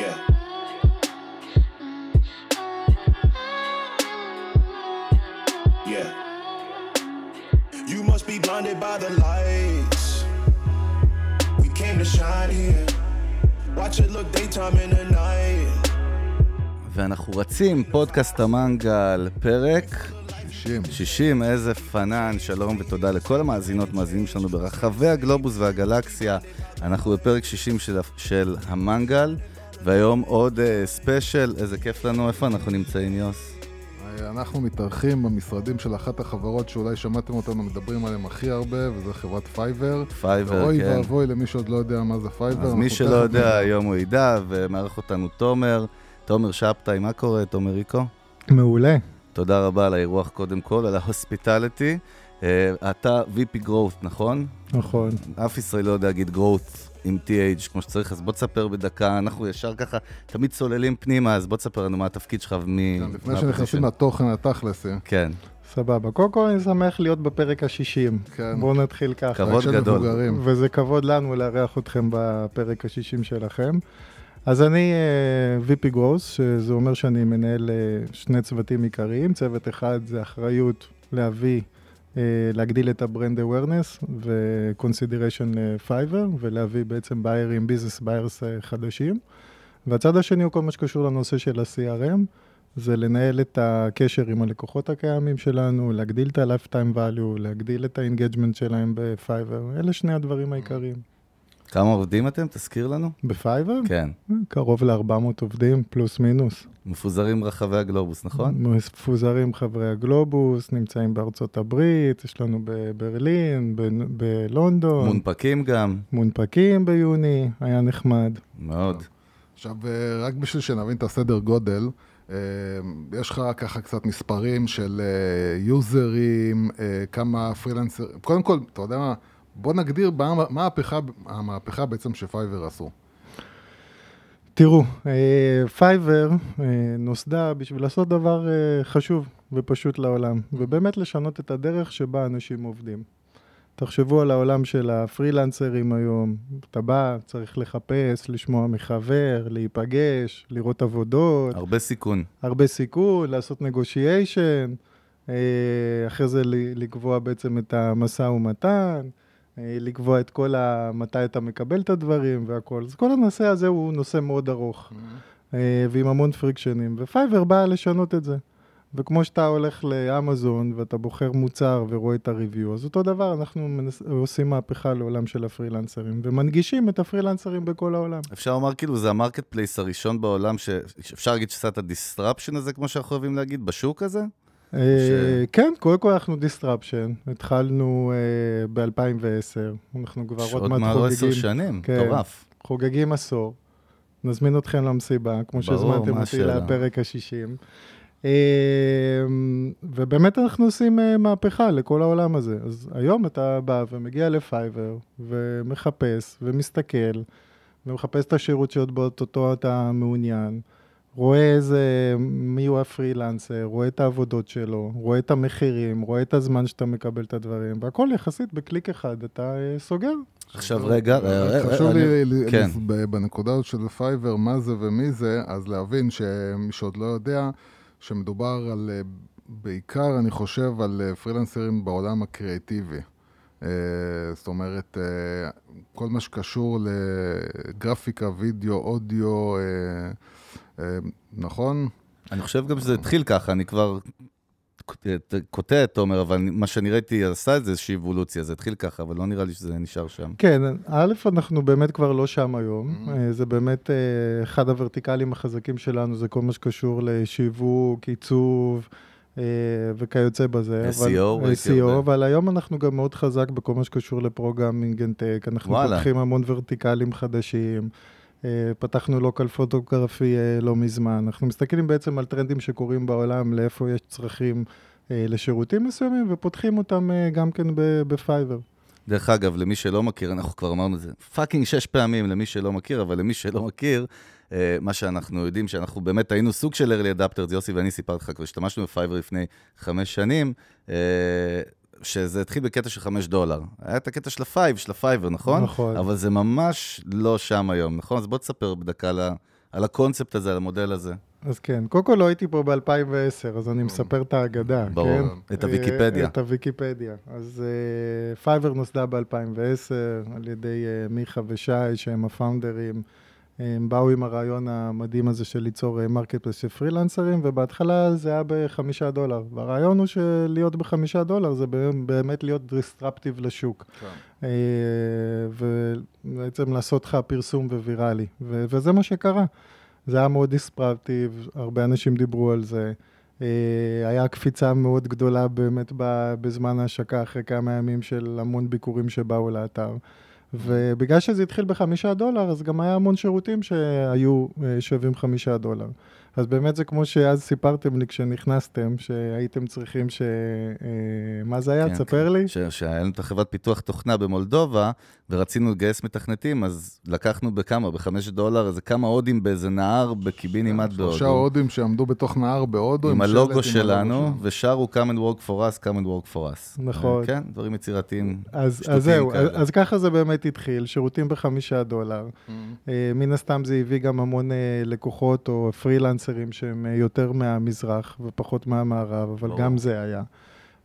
Yeah. Yeah. You must be blinded by the lights. We came to shine here. Watch it look daytime in the night. ואנחנו רצים, פודקאסט המנגל, פרק 60. 60, איזה פנן, שלום ותודה לכל המאזינות, מאזינים שלנו ברחבי הגלובוס והגלקסיה. אנחנו בפרק 60 של, של המנגל, והיום עוד special, איזה כיף לנו, איפה אנחנו נמצאים, יוס? אנחנו מתארחים במשרדים של אחת החברות שאולי שמעתם אותנו מדברים עליהם הכי הרבה, וזה חברת פייבר. פייבר, אוי כן. ואבוי למי שעוד לא יודע מה זה פייבר. אז מי שלא יודע, נדע. היום הוא ידע, ומארח אותנו תומר. תומר שבתאי, מה קורה, תומר ריקו? מעולה. תודה רבה על האירוח קודם כל, על ה hospitality. Uh, אתה VP growth, נכון? נכון. אף ישראלי לא יודע להגיד growth עם TH כמו שצריך, אז בוא תספר בדקה, אנחנו ישר ככה תמיד צוללים פנימה, אז בוא תספר לנו מה התפקיד שלך ומי... כן, לפני שנכנסים. לתוכן התכלסי. כן, סבבה. קודם כל אני שמח להיות בפרק ה-60. כן. בואו נתחיל ככה. כבוד גדול. מבוגרים. וזה כבוד לנו לארח אתכם בפרק ה-60 שלכם. אז אני uh, VP Growth, שזה אומר שאני מנהל uh, שני צוותים עיקריים. צוות אחד זה אחריות להביא, להגדיל את ה brand awareness ו-consideration לפייבר, ולהביא בעצם ביירים, business buyers חדשים. והצד השני הוא כל מה שקשור לנושא של ה-CRM, זה לנהל את הקשר עם הלקוחות הקיימים שלנו, להגדיל את ה-Lifetime value, להגדיל את ה-engagement שלהם בפייבר. אלה שני הדברים העיקריים. כמה עובדים אתם? תזכיר לנו. בפייבר? כן, קרוב ל-400 עובדים, פלוס מינוס. מפוזרים ברחבי הגלובוס, נכון? מפוזרים חברי הגלובוס, נמצאים בארצות הברית, יש לנו בברלין, ב- בלונדון, מונפקים גם, מונפקים ביוני, היה נחמד. מאוד. עכשיו, אה, רק בשביל שנבין את הסדר גודל, אה, יש לך ככה קצת מספרים של אה, יוזרים, כמה פרילנסר... קודם כל, אתה יודע מה? בוא נגדיר מה מה המהפכה, המהפכה בעצם שפייבר עשו. תראו, אה, פייבר אה, נוסדה בשביל לעשות דבר אה, חשוב ופשוט לעולם, ובאמת לשנות את הדרך שבה אנשים עובדים. תחשבו על העולם של הפרילנסרים היום, אתה בא, צריך לחפש, לשמוע מחבר, להיפגש, לראות עבודות, הרבה סיכון. הרבה סיכון, לעשות negotiation, אחרי זה לקבוע בעצם את המשא ומתן, אה, לקבוע את כל ה... מתי אתה מקבל את הדברים והכל. אז כל הנושא הזה הוא נושא מאוד ארוך, אה, ועם המון פריקשנים, ופייבר באה לשנות את זה. וכמו שאתה הולך לאמזון ואתה בוחר מוצר ורואה את ה review, אז אותו דבר, אנחנו מנס... עושים מהפכה לעולם של הפרילנסרים, ומנגישים את הפרילנסרים בכל העולם. אפשר לומר כאילו זה ה marketplace הראשון בעולם שאפשר להגיד שעשה את ה disruption הזה, כמו שאנחנו אוהבים להגיד, בשוק הזה? אה, כן, קודם כל אנחנו disruption, התחלנו אה, ב-2010, אנחנו כבר עוד מעט מעל עשר חוגגים, שנים, כן. מטורף. חוגגים עשור. נזמין אתכם למסיבה, כמו שהזמנתם אותי השאלה? לפרק ה-60. ובאמת אנחנו עושים אה, מהפכה לכל העולם הזה. אז היום אתה בא ומגיע לפייבר, ומחפש, ומסתכל, ומחפש את השירות שעוד באותו אתה מעוניין. רואה איזה, מי הוא הפרילנסר, רואה את העבודות שלו, רואה את המחירים, רואה את הזמן שאתה מקבל את הדברים, והכל יחסית בקליק אחד, אתה אה, סוגר. עכשיו רגע, רק אה, חשוב אה, לי, כן. ב- בנקודה הזאת של פייבר, מה זה ומי זה, אז להבין שמי שעוד לא יודע, שמדובר על, אה, בעיקר, אני חושב, על אה, פרילנסרים בעולם הקריאטיבי. אה, זאת אומרת, אה, כל מה שקשור לגרפיקה, וידאו, אודיו, אה, אה, נכון? אני חושב גם שזה התחיל ככה, אני כבר קוטע את תומר, אבל מה שאני ראיתי עשה את זה איזושהי אבולוציה, זה התחיל ככה, אבל לא נראה לי שזה נשאר שם. כן, א', אנחנו באמת כבר לא שם היום. Mhm. אה, זה באמת אה, אחד הוורטיקלים החזקים שלנו, זה כל מה שקשור לשיווק, עיצוב אה, וכיוצא בזה. אבל- SEO, ראיתי SEO, הרבה. אבל היום אנחנו גם מאוד חזק בכל מה שקשור לפרוגרמינג אנטק. אנחנו וואלה. פותחים המון ורטיקלים חדשים. אה, פתחנו local photography אה, לא מזמן. אנחנו מסתכלים בעצם על טרנדים שקורים בעולם, לאיפה יש צרכים אה, לשירותים מסוימים, ופותחים אותם גם כן בפייבר. דרך אגב, למי שלא מכיר, אנחנו כבר אמרנו את זה fucking שש פעמים למי שלא מכיר, אבל למי שלא מכיר, מה שאנחנו יודעים, שאנחנו באמת היינו סוג של early adapters, יוסי ואני סיפרתי לך, כבר השתמשנו בפייבר לפני חמש שנים, שזה התחיל בקטע של חמש דולר. היה את הקטע של ה five, של הפייבר, נכון? נכון. אבל זה ממש לא שם היום, נכון? אז בוא תספר בדקה ל- על הקונספט הזה, על המודל הזה. אז כן, קודם כל לא הייתי פה ב-2010, אז אני מספר את האגדה, ברור, כן? את הוויקיפדיה. את הוויקיפדיה. אז פייבר נוסדה ב-2010 על ידי אה, מיכה ושי, שהם ה founders. הם באו עם הרעיון המדהים הזה של ליצור marketplace של פרילנסרים, ובהתחלה זה היה בחמישה דולר. והרעיון הוא שלהיות בחמישה דולר זה באמת להיות disruptive לשוק. כן. ובעצם לעשות לך פרסום וויראלי. וזה מה שקרה. זה היה מאוד דיספרטיב, הרבה אנשים דיברו על זה. אה, היה קפיצה מאוד גדולה באמת בזמן ההשקה, אחרי כמה ימים של המון ביקורים שבאו לאתר. ובגלל שזה התחיל בחמישה דולר, אז גם היה המון שירותים שהיו אה, שווים חמישה דולר. אז באמת זה כמו שאז סיפרתם לי כשנכנסתם, שהייתם צריכים ש... אה, מה זה היה? כן, תספר כן. לי. שהיה לנו את החברת פיתוח תוכנה במולדובה, ורצינו לגייס מתכנתים, אז לקחנו בכמה? בחמש דולר, איזה כמה הודים באיזה נהר בקיבינימט בהודו. שלושה הודים שעמדו בתוך נהר בהודו. עם, עם הלוגו שלנו, ושרו come and work for us, come and work for us. נכון. כן, דברים יצירתיים. אז, אז זהו, אז, אז ככה זה באמת התחיל, שירותים בחמישה דולר. Mm-hmm. מן הסתם זה הביא גם המון אה, לקוחות או פרילנסרים שהם אה, יותר מהמזרח ופחות מהמערב, אבל גם זה היה.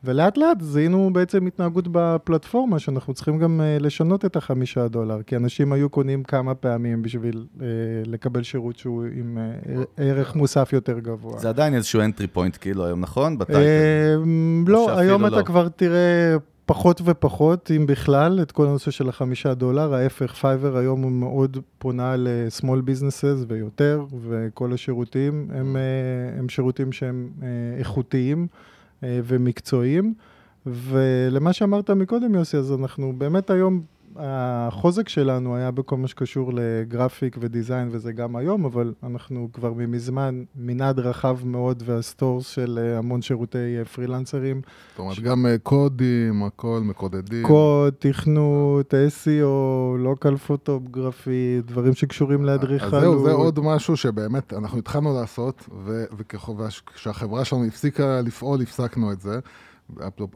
ולאט לאט זיהינו בעצם התנהגות בפלטפורמה, שאנחנו צריכים גם לשנות את החמישה דולר, כי אנשים היו קונים כמה פעמים בשביל uh, לקבל שירות שהוא עם uh, ערך מוסף יותר גבוה. זה עדיין איזשהו entry point כאילו היום, נכון? ב title. אה, לא, היום אתה לא. כבר תראה פחות ופחות, אם בכלל, את כל הנושא של החמישה דולר. ההפך, פייבר היום הוא מאוד פונה ל-small businesses ויותר, וכל השירותים הם, הם שירותים שהם איכותיים. אה, ומקצועיים. ולמה שאמרת מקודם, יוסי, אז אנחנו באמת היום, החוזק שלנו היה בכל מה שקשור ל graphic ו design, וזה גם היום, אבל אנחנו כבר מזמן מנעד רחב מאוד וה stores של אה, המון שירותי אה, פרילנסרים. זאת אומרת, ש... גם קודים, הכל, מקודדים. קוד, תכנות, SEO, local photography, דברים שקשורים לאדריכלות. אז זהו, זה עוד משהו שבאמת אנחנו התחלנו לעשות, וכשהחברה שלנו הפסיקה לפעול, הפסקנו את זה.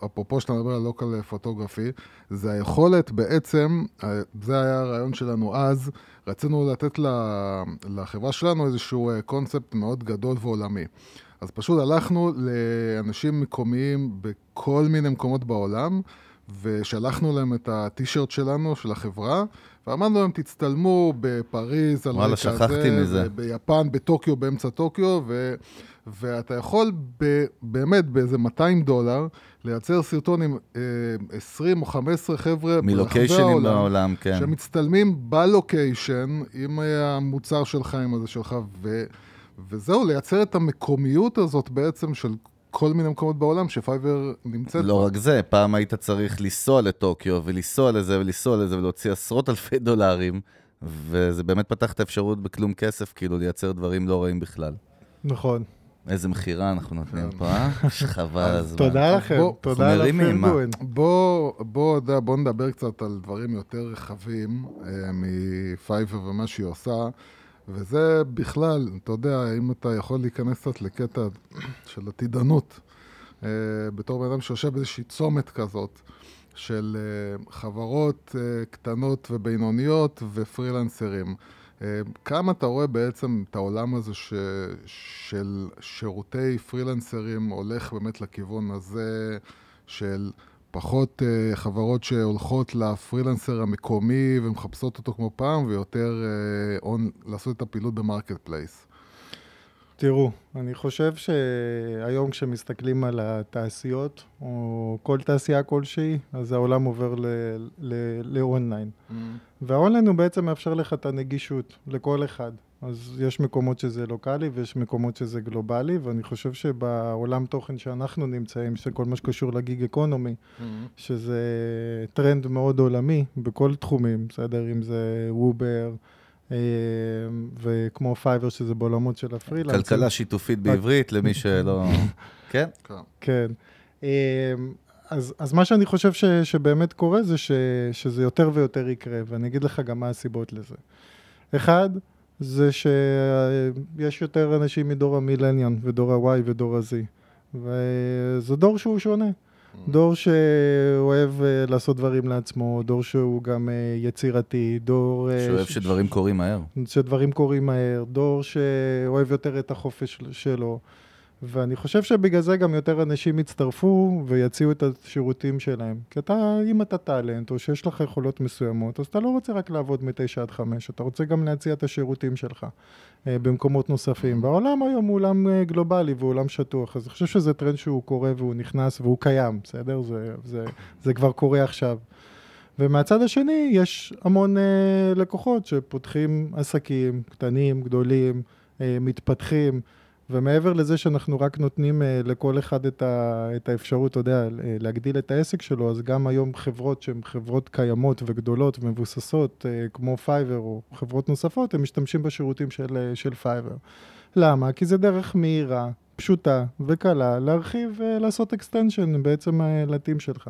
אפרופו שאתה מדבר על לוקל פוטוגרפי, זה היכולת בעצם, זה היה הרעיון שלנו אז, רצינו לתת לחברה שלנו איזשהו קונספט מאוד גדול ועולמי. אז פשוט הלכנו לאנשים מקומיים בכל מיני מקומות בעולם, ושלחנו להם את הטישרט שלנו, של החברה, ואמרנו להם, תצטלמו בפריז, על רקע הזה, וואלה, שכחתי מזה. ביפן, בטוקיו, באמצע טוקיו, ו... ואתה יכול ב, באמת באיזה 200 דולר לייצר סרטון עם אה, 20 או 15 חבר'ה מלוקיישנים בעולם, כן. שמצטלמים בלוקיישן עם המוצר שלך, עם הזה שלך, ו, וזהו, לייצר את המקומיות הזאת בעצם של כל מיני מקומות בעולם שפייבר נמצאת. לא בה. רק זה, פעם היית צריך לנסוע לטוקיו ולנסוע לזה ולנסוע לזה ולהוציא עשרות אלפי דולרים, וזה באמת פתח את האפשרות בכלום כסף, כאילו לייצר דברים לא רעים בכלל. נכון. איזה מכירה אנחנו נותנים פה, אה? חבל הזמן. תודה לכם, תודה על הפרגון. בוא נדבר קצת על דברים יותר רחבים אה, מפייבר ומה שהיא עושה. וזה בכלל, אתה יודע, אם אתה יכול להיכנס קצת לקטע של עתידנות, אה, בתור בן אדם שיושב באיזושהי צומת כזאת, של חברות קטנות ובינוניות ופרילנסרים. כמה אתה רואה בעצם את העולם הזה ש... של שירותי פרילנסרים הולך באמת לכיוון הזה של פחות uh, חברות שהולכות לפרילנסר המקומי ומחפשות אותו כמו פעם, ויותר uh, on, לעשות את הפעילות ב marketplace? תראו, אני חושב שהיום כשמסתכלים על התעשיות, או כל תעשייה כלשהי, אז העולם עובר לאונליין. Mm-hmm. והאונליין הוא בעצם מאפשר לך את הנגישות לכל אחד. אז יש מקומות שזה לוקאלי ויש מקומות שזה גלובלי, ואני חושב שבעולם תוכן שאנחנו נמצאים, שכל מה שקשור ל gig economy, mm-hmm. שזה טרנד מאוד עולמי בכל תחומים, בסדר? אם זה אובר, וכמו פייבר שזה בעולמות של הפרילנס. כלכלה שיתופית בעברית, למי שלא... כן? כן. אה, אז, אז מה שאני חושב ש, שבאמת קורה זה ש, שזה יותר ויותר יקרה, ואני אגיד לך גם מה הסיבות לזה. אחד, זה שיש יותר אנשים מדור המילניאן ודור ה-Y ודור ה-Z, וזה דור שהוא שונה. דור שאוהב אה, לעשות דברים לעצמו, דור שהוא גם אה, יצירתי, דור... אה, שאוהב ש- שדברים קורים מהר. שדברים קורים מהר, דור שאוהב יותר את החופש של- שלו. ואני חושב שבגלל זה גם יותר אנשים יצטרפו ויציעו את השירותים שלהם. כי אתה, אם אתה טאלנט, או שיש לך יכולות מסוימות, אז אתה לא רוצה רק לעבוד מ-9 עד 5, אתה רוצה גם להציע את השירותים שלך אה, במקומות נוספים. והעולם היום הוא עולם אה, גלובלי והוא עולם שטוח, אז אני חושב שזה טרנד שהוא קורה והוא נכנס והוא קיים, בסדר? זה, זה, זה כבר קורה עכשיו. ומהצד השני, יש המון אה, לקוחות שפותחים עסקים קטנים, גדולים, אה, מתפתחים, ומעבר לזה שאנחנו רק נותנים אה, לכל אחד את, ה, את האפשרות, אתה יודע, אה, להגדיל את העסק שלו, אז גם היום חברות שהן חברות קיימות וגדולות ומבוססות, אה, כמו פייבר או חברות נוספות, הם משתמשים בשירותים של, של פייבר. למה? כי זה דרך מהירה, פשוטה וקלה להרחיב, לעשות extension בעצם לטים שלך.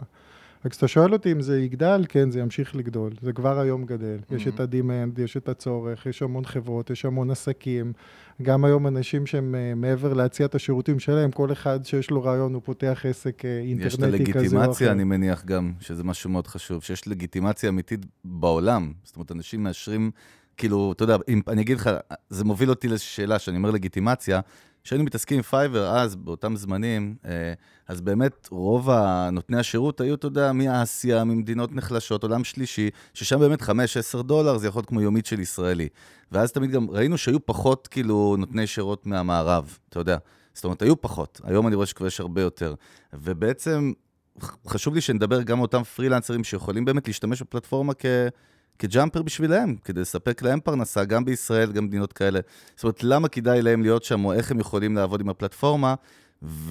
רק כשאתה שואל אותי אם זה יגדל, כן, זה ימשיך לגדול. זה כבר היום גדל. יש את ה-demand, יש את הצורך, יש המון חברות, יש המון עסקים. גם היום אנשים שהם אה, מעבר להציע את השירותים שלהם, כל אחד שיש לו רעיון, הוא פותח עסק אה, יש את אינטרנטי כזה או אחר. הלגיטימציה, אני מניח גם, שזה משהו מאוד חשוב, שיש לגיטימציה אמיתית בעולם. זאת אומרת, אנשים מאשרים, כאילו, אתה יודע, אם אני אגיד לך, זה מוביל אותי לשאלה, שאני אומר לגיטימציה, כשהיינו מתעסקים עם פייבר אז, באותם זמנים, אה, אז באמת רוב נותני השירות היו, אתה יודע, מאסיה, ממדינות נחלשות, עולם שלישי, ששם באמת 5-10 דולר זה יכול להיות כמו יומית של ישראלי. ואז תמיד גם ראינו שהיו פחות, כאילו, נותני שירות מהמערב, אתה יודע. זאת אומרת, היו פחות. היום אני רואה שכבר יש הרבה יותר. ובעצם, חשוב לי שנדבר גם על אותם פרילנסרים שיכולים באמת להשתמש בפלטפורמה כ... כג'אמפר בשבילם, כדי לספק להם פרנסה, גם בישראל, גם במדינות כאלה. זאת אומרת, למה כדאי להם להיות שם, או איך הם יכולים לעבוד עם הפלטפורמה,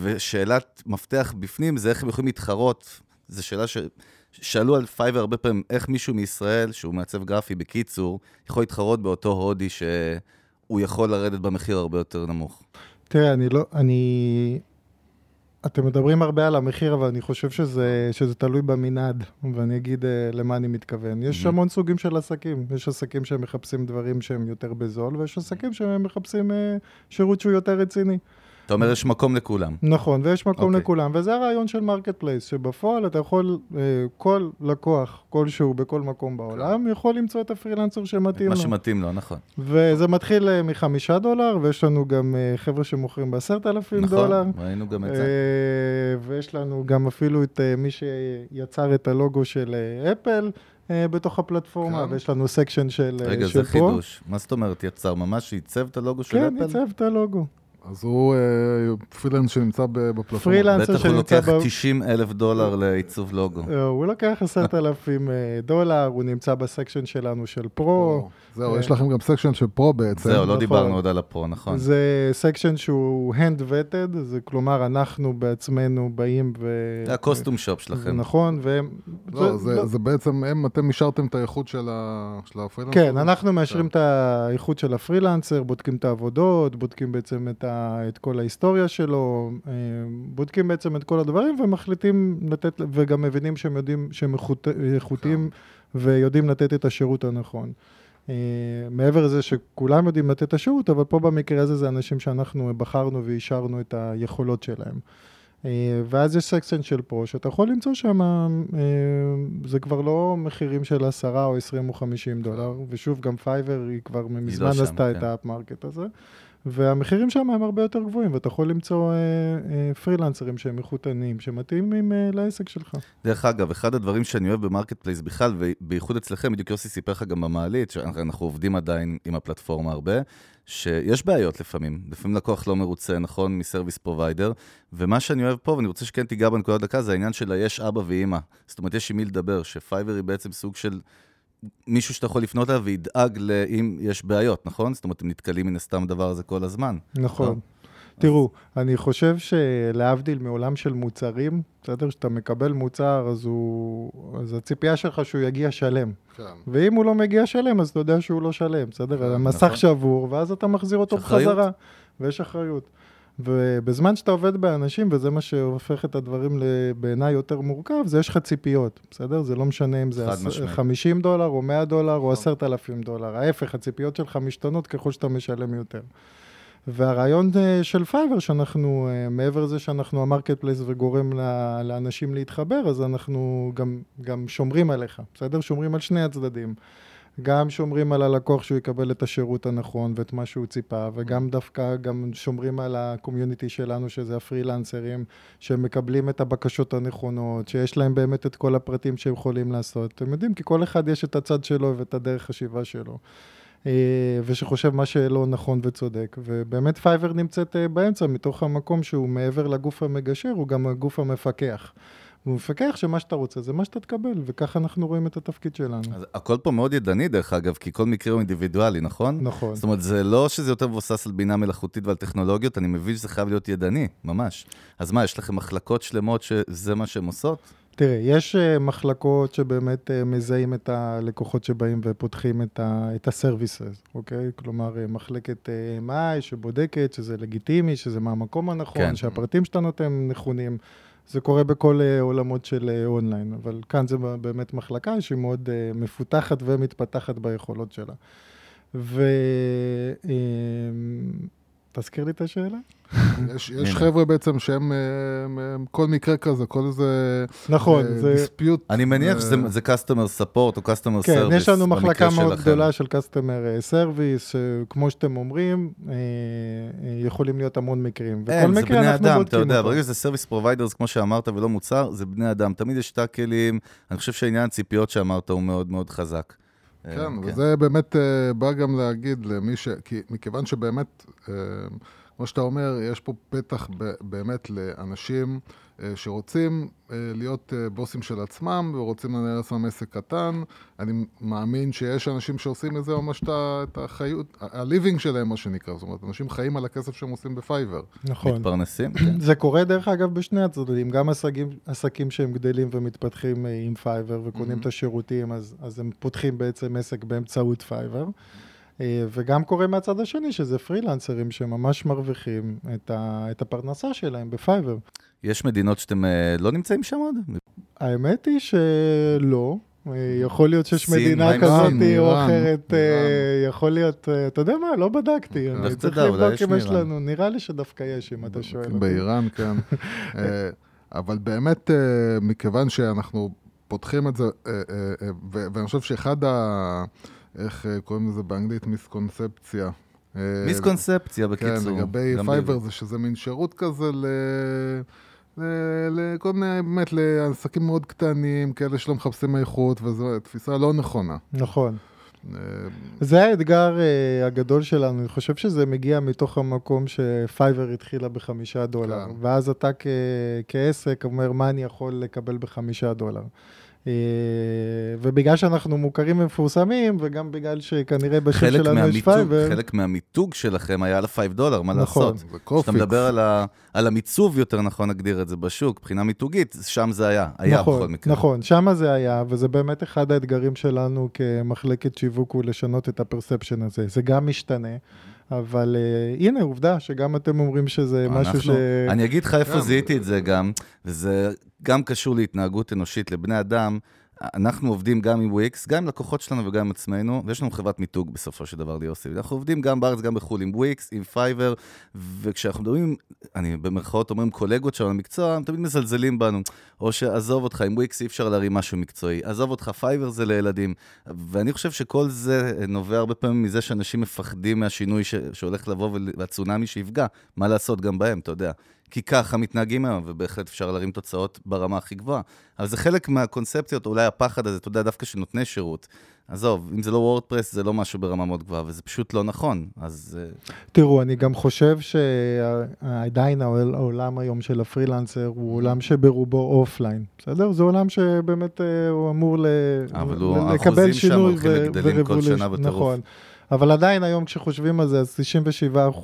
ושאלת מפתח בפנים זה איך הם יכולים להתחרות. זו שאלה ש... שאלו על פייבר הרבה פעמים, איך מישהו מישראל, שהוא מעצב גרפי בקיצור, יכול להתחרות באותו הודי שהוא יכול לרדת במחיר הרבה יותר נמוך. תראה, אני לא, אני... אתם מדברים הרבה על המחיר, אבל אני חושב שזה, שזה תלוי במנעד, ואני אגיד uh, למה אני מתכוון. יש Mhm. המון סוגים של עסקים. יש עסקים שמחפשים דברים שהם יותר בזול, ויש עסקים שמחפשים uh, שירות שהוא יותר רציני. אתה אומר, יש מקום לכולם. נכון, ויש מקום אוקיי. לכולם, וזה הרעיון של marketplace, שבפועל אתה יכול, uh, כל לקוח כלשהו בכל מקום בעולם, יכול למצוא את הפרילנסר שמתאים לו. שמתאים לו, נכון. וזה מתחיל אה, מחמישה דולר, ויש לנו גם אה, חבר'ה שמוכרים בעשרת אלפים נכון, דולר. ראינו גם את זה. אה, ויש לנו גם אפילו את אה, מי שיצר את הלוגו של אה, אפל אה, בתוך הפלטפורמה, כן. ויש לנו section של אה, רגע, של זה Pro. חידוש. מה זאת אומרת יצר? ממש עיצב את הלוגו של כן, אפל? עיצב את הלוגו. אז הוא אה, פרילנס שנמצא ב- בפלטפורמה. פרילנס. בטח הוא שנמצא לוקח ב- 90 אלף דולר לעיצוב לוגו. אה, הוא לקח עשרת אלפים אה, דולר, הוא נמצא ב section שלנו של Pro. זהו. יש לכם גם סקשן של פרו בעצם. זהו, לא נכון. דיברנו עוד על ה Pro, נכון. זה section שהוא hand vetted, זה כלומר אנחנו בעצמנו באים ו... זה הקוסטום שופ שלכם. נכון, והם... לא, זה, זה בעצם, הם, אתם אישרתם את האיכות של, ה, של הפרילנס? כן, אנחנו מאשרים את האיכות של הפרילנסר, בודקים את העבודות, בודקים בעצם את, כל ההיסטוריה שלו, אה, בודקים בעצם את כל הדברים ומחליטים לתת, וגם מבינים שהם יודעים שהם איכות, איכותיים ויודעים לתת את השירות הנכון. אה, מעבר לזה שכולם יודעים לתת את השירות, אבל פה במקרה הזה זה אנשים שאנחנו בחרנו ואישרנו את היכולות שלהם. אה, ואז יש section של Pro, שאתה יכול למצוא שם, אה, זה כבר לא מחירים של 10 או 20 או 50 דולר, ושוב, גם פייבר היא כבר מזמן לא שם, עשתה את כן. ה upmarket הזה, והמחירים שם הם הרבה יותר גבוהים, ואתה יכול למצוא אה, אה, פרילנסרים שהם איכותניים, שמתאימים אה, לעסק שלך. דרך אגב, אחד הדברים שאני אוהב ב marketplace בכלל, ובייחוד אצלכם, בדיוק יוסי סיפר לך גם במעלית, שאנחנו עובדים עדיין עם הפלטפורמה הרבה, שיש בעיות לפעמים. לפעמים לקוח לא מרוצה, נכון, מ service provider, ומה שאני אוהב פה, ואני רוצה שכן תיגע בנקודה דקה, זה העניין של היש אבא ואימא. זאת אומרת, יש עם מי לדבר, שפייבר היא בעצם סוג של מישהו שאתה יכול לפנות אליו וידאג אם יש בעיות, נכון? זאת אומרת, הם נתקלים מן הסתם בדבר הזה כל הזמן. נכון. תראו, אני חושב שלהבדיל מעולם של מוצרים, בסדר? כשאתה מקבל מוצר, אז, הוא... אז הציפייה שלך שהוא יגיע שלם. כן. ואם הוא לא מגיע שלם, אז אתה יודע שהוא לא שלם, בסדר? נכון. המסך שבור, ואז אתה מחזיר אותו. בחזרה. ויש אחריות. ובזמן שאתה עובד עם אנשים, וזה מה שהופך את הדברים בעיניי יותר מורכב, זה יש לך ציפיות, בסדר? זה לא משנה אם זה חד עש- משמעית. 50 דולר או 100 דולר נכון. או 10,000 דולר. ההפך, הציפיות שלך משתנות ככל שאתה משלם יותר. והרעיון אה, של פייבר, שאנחנו, אה, מעבר לזה שאנחנו ה marketplace וגורם לאנשים להתחבר, אז אנחנו גם, גם שומרים עליך, בסדר? שומרים על שני הצדדים. גם שומרים על הלקוח שהוא יקבל את השירות הנכון ואת מה שהוא ציפה, וגם דווקא גם שומרים על ה community שלנו, שזה הפרילנסרים, שמקבלים את הבקשות הנכונות, שיש להם באמת את כל הפרטים שהם יכולים לעשות. אתם יודעים, כי כל אחד יש את הצד שלו ואת הדרך חשיבה שלו. אה, ושחושב שמה שלו נכון וצודק. ובאמת פייבר נמצאת אה, באמצע, מתוך המקום שהוא מעבר לגוף המגשר, הוא גם הגוף המפקח. הוא מפקח שמה שאתה רוצה זה מה שאתה תקבל, וככה אנחנו רואים את התפקיד שלנו. אז הכל פה מאוד ידני, דרך אגב, כי כל מקרה הוא אינדיבידואלי, נכון? נכון. זאת אומרת, זה לא שזה יותר מבוסס על בינה מלאכותית ועל טכנולוגיות, אני מבין שזה חייב להיות ידני, ממש. אז מה, יש לכם מחלקות שלמות שזה מה שהן עושות? תראה, יש uh, מחלקות שבאמת uh, מזהים את הלקוחות שבאים ופותחים את, ה- את ה-services, אוקיי? כלומר, uh, מחלקת MI שבודקת שזה לגיטימי, שזה מהמקום הנכון, כן. שהפרטים שאתה נותן נכונים. זה קורה בכל uh, עולמות של uh, אונליין, אבל כאן זה באמת מחלקה שהיא מאוד uh, מפותחת ומתפתחת ביכולות שלה. ו... תזכיר לי את השאלה. יש, יש חבר'ה בעצם שהם, הם, הם, כל מקרה כזה, כל איזה... נכון, uh, זה... דיספיוט. אני מניח uh, שזה customer support או customer כן, service כן, יש לנו מחלקה מאוד שלכם. גדולה של customer service, שכמו שאתם אומרים, יכולים להיות המון מקרים. וכל אין, מקרה אנחנו אדם, בודקים אתה יודע, ברגע שזה service providers, כמו שאמרת, ולא מוצר, זה בני אדם. תמיד יש את הכלים, אני חושב שעניין הציפיות שאמרת הוא מאוד מאוד חזק. כן, כן, וזה באמת בא גם להגיד למי ש... כי מכיוון שבאמת... כמו שאתה אומר, יש פה פתח באמת לאנשים אה, שרוצים אה, להיות אה, בוסים של עצמם ורוצים לנהל לעצמם עסק קטן. אני מאמין שיש אנשים שעושים מזה ממש את החיות, ה-living שלהם, מה שנקרא. זאת אומרת, אנשים חיים על הכסף שהם עושים בפייבר. נכון. מתפרנסים, כן. זה קורה, דרך אגב, בשני הצדדים. גם עסקים, עסקים שהם גדלים ומתפתחים עם פייבר וקונים mm-hmm. את השירותים, אז, אז הם פותחים בעצם עסק באמצעות פייבר. אה, וגם קורה מהצד השני, שזה פרילנסרים שממש מרוויחים את, ה, את הפרנסה שלהם בפייבר. יש מדינות שאתם אה, לא נמצאים שם עוד? האמת היא שלא. אה, יכול להיות שיש מדינה כזאת או אחרת, יכול להיות, אתה יודע מה, לא בדקתי. לך תדע, אולי יש באיראן. נראה לי שדווקא יש, אם אתה שואל אותי. באיראן, כן. אבל באמת, מכיוון שאנחנו פותחים את זה, ואני חושב שאחד ה... איך אה, קוראים לזה באנגלית? misconception. אה, misconception, בקיצור. כן, לגבי פייבר זה שזה מין שירות כזה ל... לכל מיני, באמת, לעסקים מאוד קטנים, כאלה שלא מחפשים איכות, וזו תפיסה לא נכונה. נכון. אה, זה האתגר uh, הגדול שלנו, אני חושב שזה מגיע מתוך המקום שפייבר התחילה בחמישה דולר, כן. ואז אתה כ- כעסק אומר, מה אני יכול לקבל בחמישה דולר. אה, ובגלל שאנחנו מוכרים ומפורסמים, וגם בגלל שכנראה בשם שלנו יש פייבר... חלק מהמיתוג שלכם היה על ה-5 דולר, מה נכון, לעשות? נכון, כשאתה מדבר על, ה, על המיצוב, יותר נכון נגדיר את זה בשוק, מבחינה מיתוגית, שם זה היה, היה נכון, בכל מקרה. נכון, שם זה היה, וזה באמת אחד האתגרים שלנו כמחלקת שיווק, הוא לשנות את ה perception הזה. זה גם משתנה. אבל uh, הנה, עובדה שגם אתם אומרים שזה אנחנו, משהו ש... אני אגיד לך איפה זיהיתי את זה גם, וזה גם קשור להתנהגות אנושית לבני אדם. אנחנו עובדים גם עם וויקס, גם עם לקוחות שלנו וגם עם עצמנו, ויש לנו חברת מיתוג בסופו של דבר ליוסי. אנחנו עובדים גם בארץ, גם בחו"ל, עם וויקס, עם פייבר, וכשאנחנו מדברים, אני במרכאות אומרים קולגות שלנו למקצוע, הם תמיד מזלזלים בנו. או שעזוב אותך, עם וויקס אי אפשר להרים משהו מקצועי. עזוב אותך, פייבר זה לילדים. ואני חושב שכל זה נובע הרבה פעמים מזה שאנשים מפחדים מהשינוי ש... שהולך לבוא והצונאמי שיפגע. מה לעשות גם בהם, אתה יודע. כי ככה מתנהגים היום, ובהחלט אפשר להרים תוצאות ברמה הכי גבוהה. אבל זה חלק מהקונספציות, אולי הפחד הזה, אתה יודע, דווקא של נותני שירות. עזוב, אם זה לא וורדפרס, זה לא משהו ברמה מאוד גבוהה, וזה פשוט לא נכון, אז... אה, תראו, אני גם חושב שעדיין העולם היום של הפרילנסר הוא עולם שברובו אופליין, בסדר? זה עולם שבאמת אה, הוא אמור ל... אבל הוא, האחוזים שם הולכים וגדלים כל שנה בטירוף. נכון. אבל עדיין היום כשחושבים על זה, אז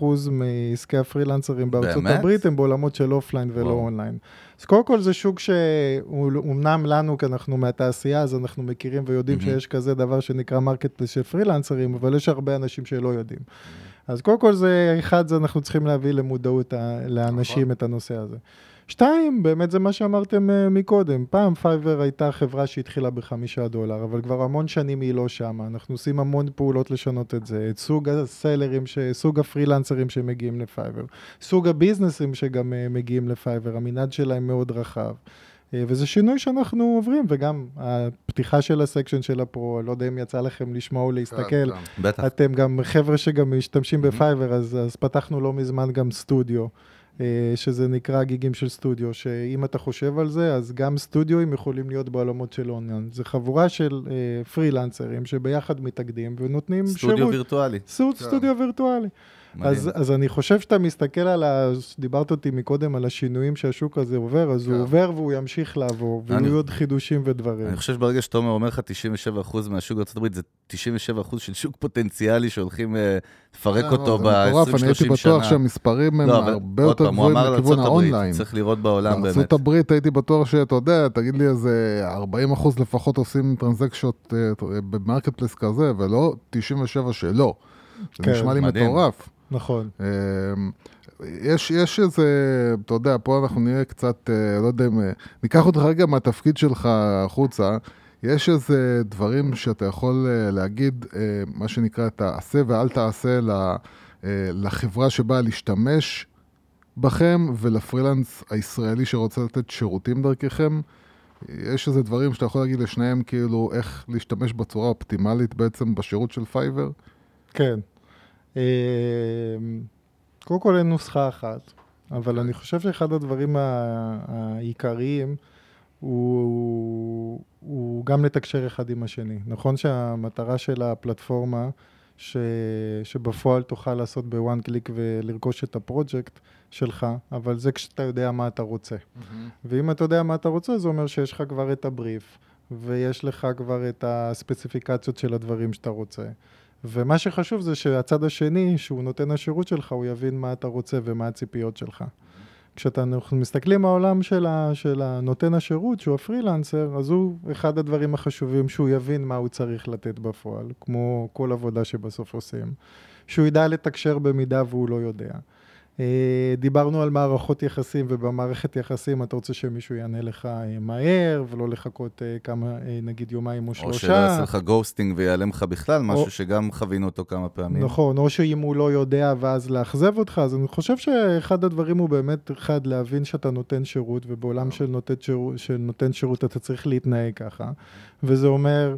97% מעסקי הפרילנסרים בארצות באמת? הברית הם בעולמות של offline ולא וואו. אונליין. אז קודם כל זה שוק שהוא אמנם לנו, כי אנחנו מהתעשייה, אז אנחנו מכירים ויודעים mm-hmm. שיש כזה דבר שנקרא market של פרילנסרים, אבל יש הרבה אנשים שלא יודעים. אז קודם כל זה, אחד, זה אנחנו צריכים להביא למודעות לאנשים נכון. את הנושא הזה. שתיים, באמת זה מה שאמרתם uh, מקודם. פעם פייבר הייתה חברה שהתחילה בחמישה דולר, אבל כבר המון שנים היא לא שמה. אנחנו עושים המון פעולות לשנות את זה. את סוג הסלרים, ש... סוג הפרילנסרים שמגיעים לפייבר. סוג הביזנסים שגם uh, מגיעים לפייבר, המנעד שלהם מאוד רחב. Uh, וזה שינוי שאנחנו עוברים, וגם הפתיחה של ה section של ה pro, לא יודע אם יצא לכם לשמוע או להסתכל. כן, כן. בטח. אתם גם חבר'ה שגם משתמשים בפייבר, אז, אז פתחנו לא מזמן גם סטודיו, שזה נקרא גיגים של סטודיו, שאם אתה חושב על זה, אז גם סטודיואים יכולים להיות בעולמות של אונליין. זה חבורה של אה, פרילנסרים שביחד מתאגדים ונותנים סטודיו שירות. וירטואלי. סוט, כן. סטודיו וירטואלי. אז, אז אני חושב שאתה מסתכל על ה... דיברת אותי מקודם על השינויים שהשוק הזה עובר, אז הוא כן. עובר והוא ימשיך לעבור, אני- ויהיו עוד חידושים ודברים. אני חושב שברגע שתומר אומר לך 97% מהשוק בארצות זה 97% של שוק פוטנציאלי שהולכים אה, לפרק אה, אותו זה מטורף, אני הייתי ב-20-30 שנה. בטוח שהמספרים הם לא, הרבה יותר הוא גבוהים לכיוון האונליין. צריך לראות בעולם באמת. הברית הייתי בטוח שאתה יודע, תגיד לי איזה 40 אחוז לפחות עושים טרנזקציות אה, במרקט פלייס כזה, ולא 97 שלא. זה כן, נשמע לי מדהים. מטורף. נכון. אה, יש, יש איזה, אתה יודע, פה אנחנו נהיה קצת, אה, לא יודע אם... אה, ניקח אותך רגע מהתפקיד שלך החוצה. יש איזה דברים שאתה יכול אה, להגיד, מה שנקרא, תעשה ואל תעשה לחברה שבאה להשתמש בכם ולפרילנס הישראלי שרוצה לתת שירותים דרככם. יש איזה דברים שאתה יכול להגיד לשניהם, כאילו, איך להשתמש בצורה אופטימלית בעצם בשירות של פייבר? כן. אה, קודם כל אין נוסחה אחת, אבל אני חושב שאחד הדברים העיקריים הוא, הוא גם לתקשר אחד עם השני. נכון שהמטרה של הפלטפורמה, ש, שבפועל תוכל לעשות בוואן קליק ולרכוש את הפרויקט שלך, אבל זה כשאתה יודע מה אתה רוצה. ואם אתה יודע מה אתה רוצה, זה אומר שיש לך כבר את הבריף, ויש לך כבר את הספציפיקציות של הדברים שאתה רוצה. ומה שחשוב זה שהצד השני, שהוא נותן השירות שלך, הוא יבין מה אתה רוצה ומה הציפיות שלך. כשאנחנו מסתכלים מהעולם של, של הנותן השירות, שהוא הפרילנסר, אז הוא אחד הדברים החשובים, שהוא יבין מה הוא צריך לתת בפועל, כמו כל עבודה שבסוף עושים. שהוא ידע לתקשר במידה והוא לא יודע. אה, דיברנו על מערכות יחסים, ובמערכת יחסים אתה רוצה שמישהו יענה לך אה, מהר, ולא לחכות אה, כמה, נגיד יומיים או או שלושה. שלא יעשה לך גוסטינג ויעלם לך בכלל, משהו או- שגם חווינו אותו כמה פעמים. נכון, או שאם הוא לא יודע ואז לאכזב אותך, אז אני חושב שאחד הדברים הוא באמת, אחד, להבין שאתה נותן שירות, ובעולם של נותן שירות, של נותן שירות אתה צריך להתנהג ככה, וזה אומר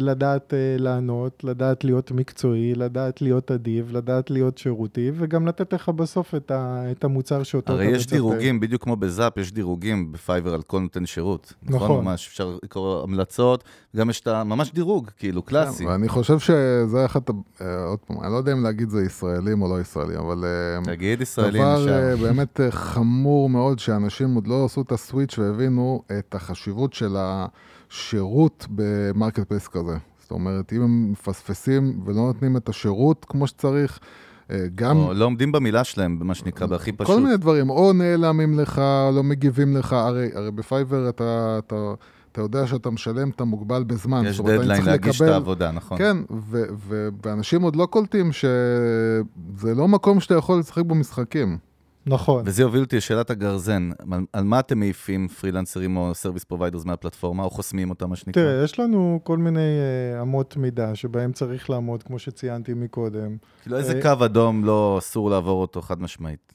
לדעת אה, לענות, לדעת להיות מקצועי, לדעת להיות אדיב, לדעת להיות שירותי, וגם לתת לך בסוף את, ה, את המוצר שאותו הרי אתה יש מצפה. דירוגים, בדיוק כמו בזאפ, יש דירוגים בפייבר על כל נותן שירות. נכון. נכון. ממש, אפשר לקרוא המלצות, גם יש את ה... ממש דירוג, כאילו, קלאסי. ואני חושב שזה אחד, ה- אה, עוד פעם, אני לא יודע אם להגיד זה ישראלים או לא ישראלים, אבל אה, תגיד ישראלים דבר אה, ישר. באמת אה, חמור מאוד, שאנשים עוד לא עשו את הסוויץ' והבינו את החשיבות של השירות ב marketplace כזה. זאת אומרת, אם הם מפספסים ולא נותנים את השירות כמו שצריך, אה, גם... או לא עומדים במילה שלהם, במה שנקרא, בהכי פשוט. כל מיני דברים, או נעלמים לך, לא מגיבים לך, הרי, הרי בפייבר אתה, אתה, אתה יודע שאתה משלם, אתה מוגבל בזמן. יש דדליין להגיש את לקבל- העבודה, נכון. כן, ו- ו- ואנשים עוד לא קולטים שזה לא מקום שאתה יכול לשחק בו משחקים. נכון. וזה יוביל אותי לשאלת הגרזן. על, על מה אתם מעיפים פרילנסרים או service providers מהפלטפורמה, או חוסמים אותם, מה שנקרא? תראה, יש לנו כל מיני אה, אמות מידה שבהם צריך לעמוד, כמו שציינתי מקודם. כאילו, איזה אה, קו אדום לא אסור לעבור אותו חד משמעית?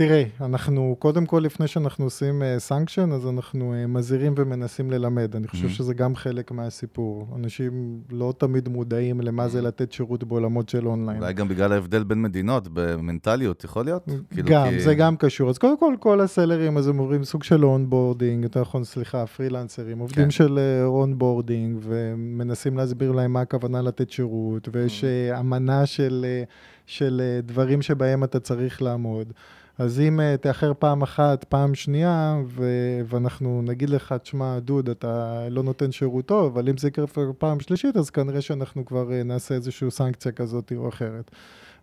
אה, תראה, אנחנו, קודם כל, לפני שאנחנו עושים sanction, אז אנחנו אה, מזהירים ומנסים ללמד. אני חושב Mhm. שזה גם חלק מהסיפור. אנשים לא תמיד מודעים למה זה לתת שירות בעולמות של אונליין. אולי גם בגלל ההבדל בין מדינות, במנטליות, יכול להיות? כאילו, גם, כי- זה גם קשור. אז קודם כל, כל הסלרים, אז הם עוברים סוג של onboarding, יותר נכון, סליחה, פרילנסרים, עובדים כן. של onboarding, ומנסים להסביר להם מה הכוונה לתת שירות, ויש אה, אמנה של, אה, של אה, דברים שבהם אתה צריך לעמוד. אז אם אה, תאחר פעם אחת, פעם שנייה, ו- ואנחנו נגיד לך, תשמע, דוד, אתה לא נותן שירות טוב, אבל אם זה יקרה פעם שלישית, אז כנראה שאנחנו כבר אה, נעשה איזושהי סנקציה כזאת או אחרת.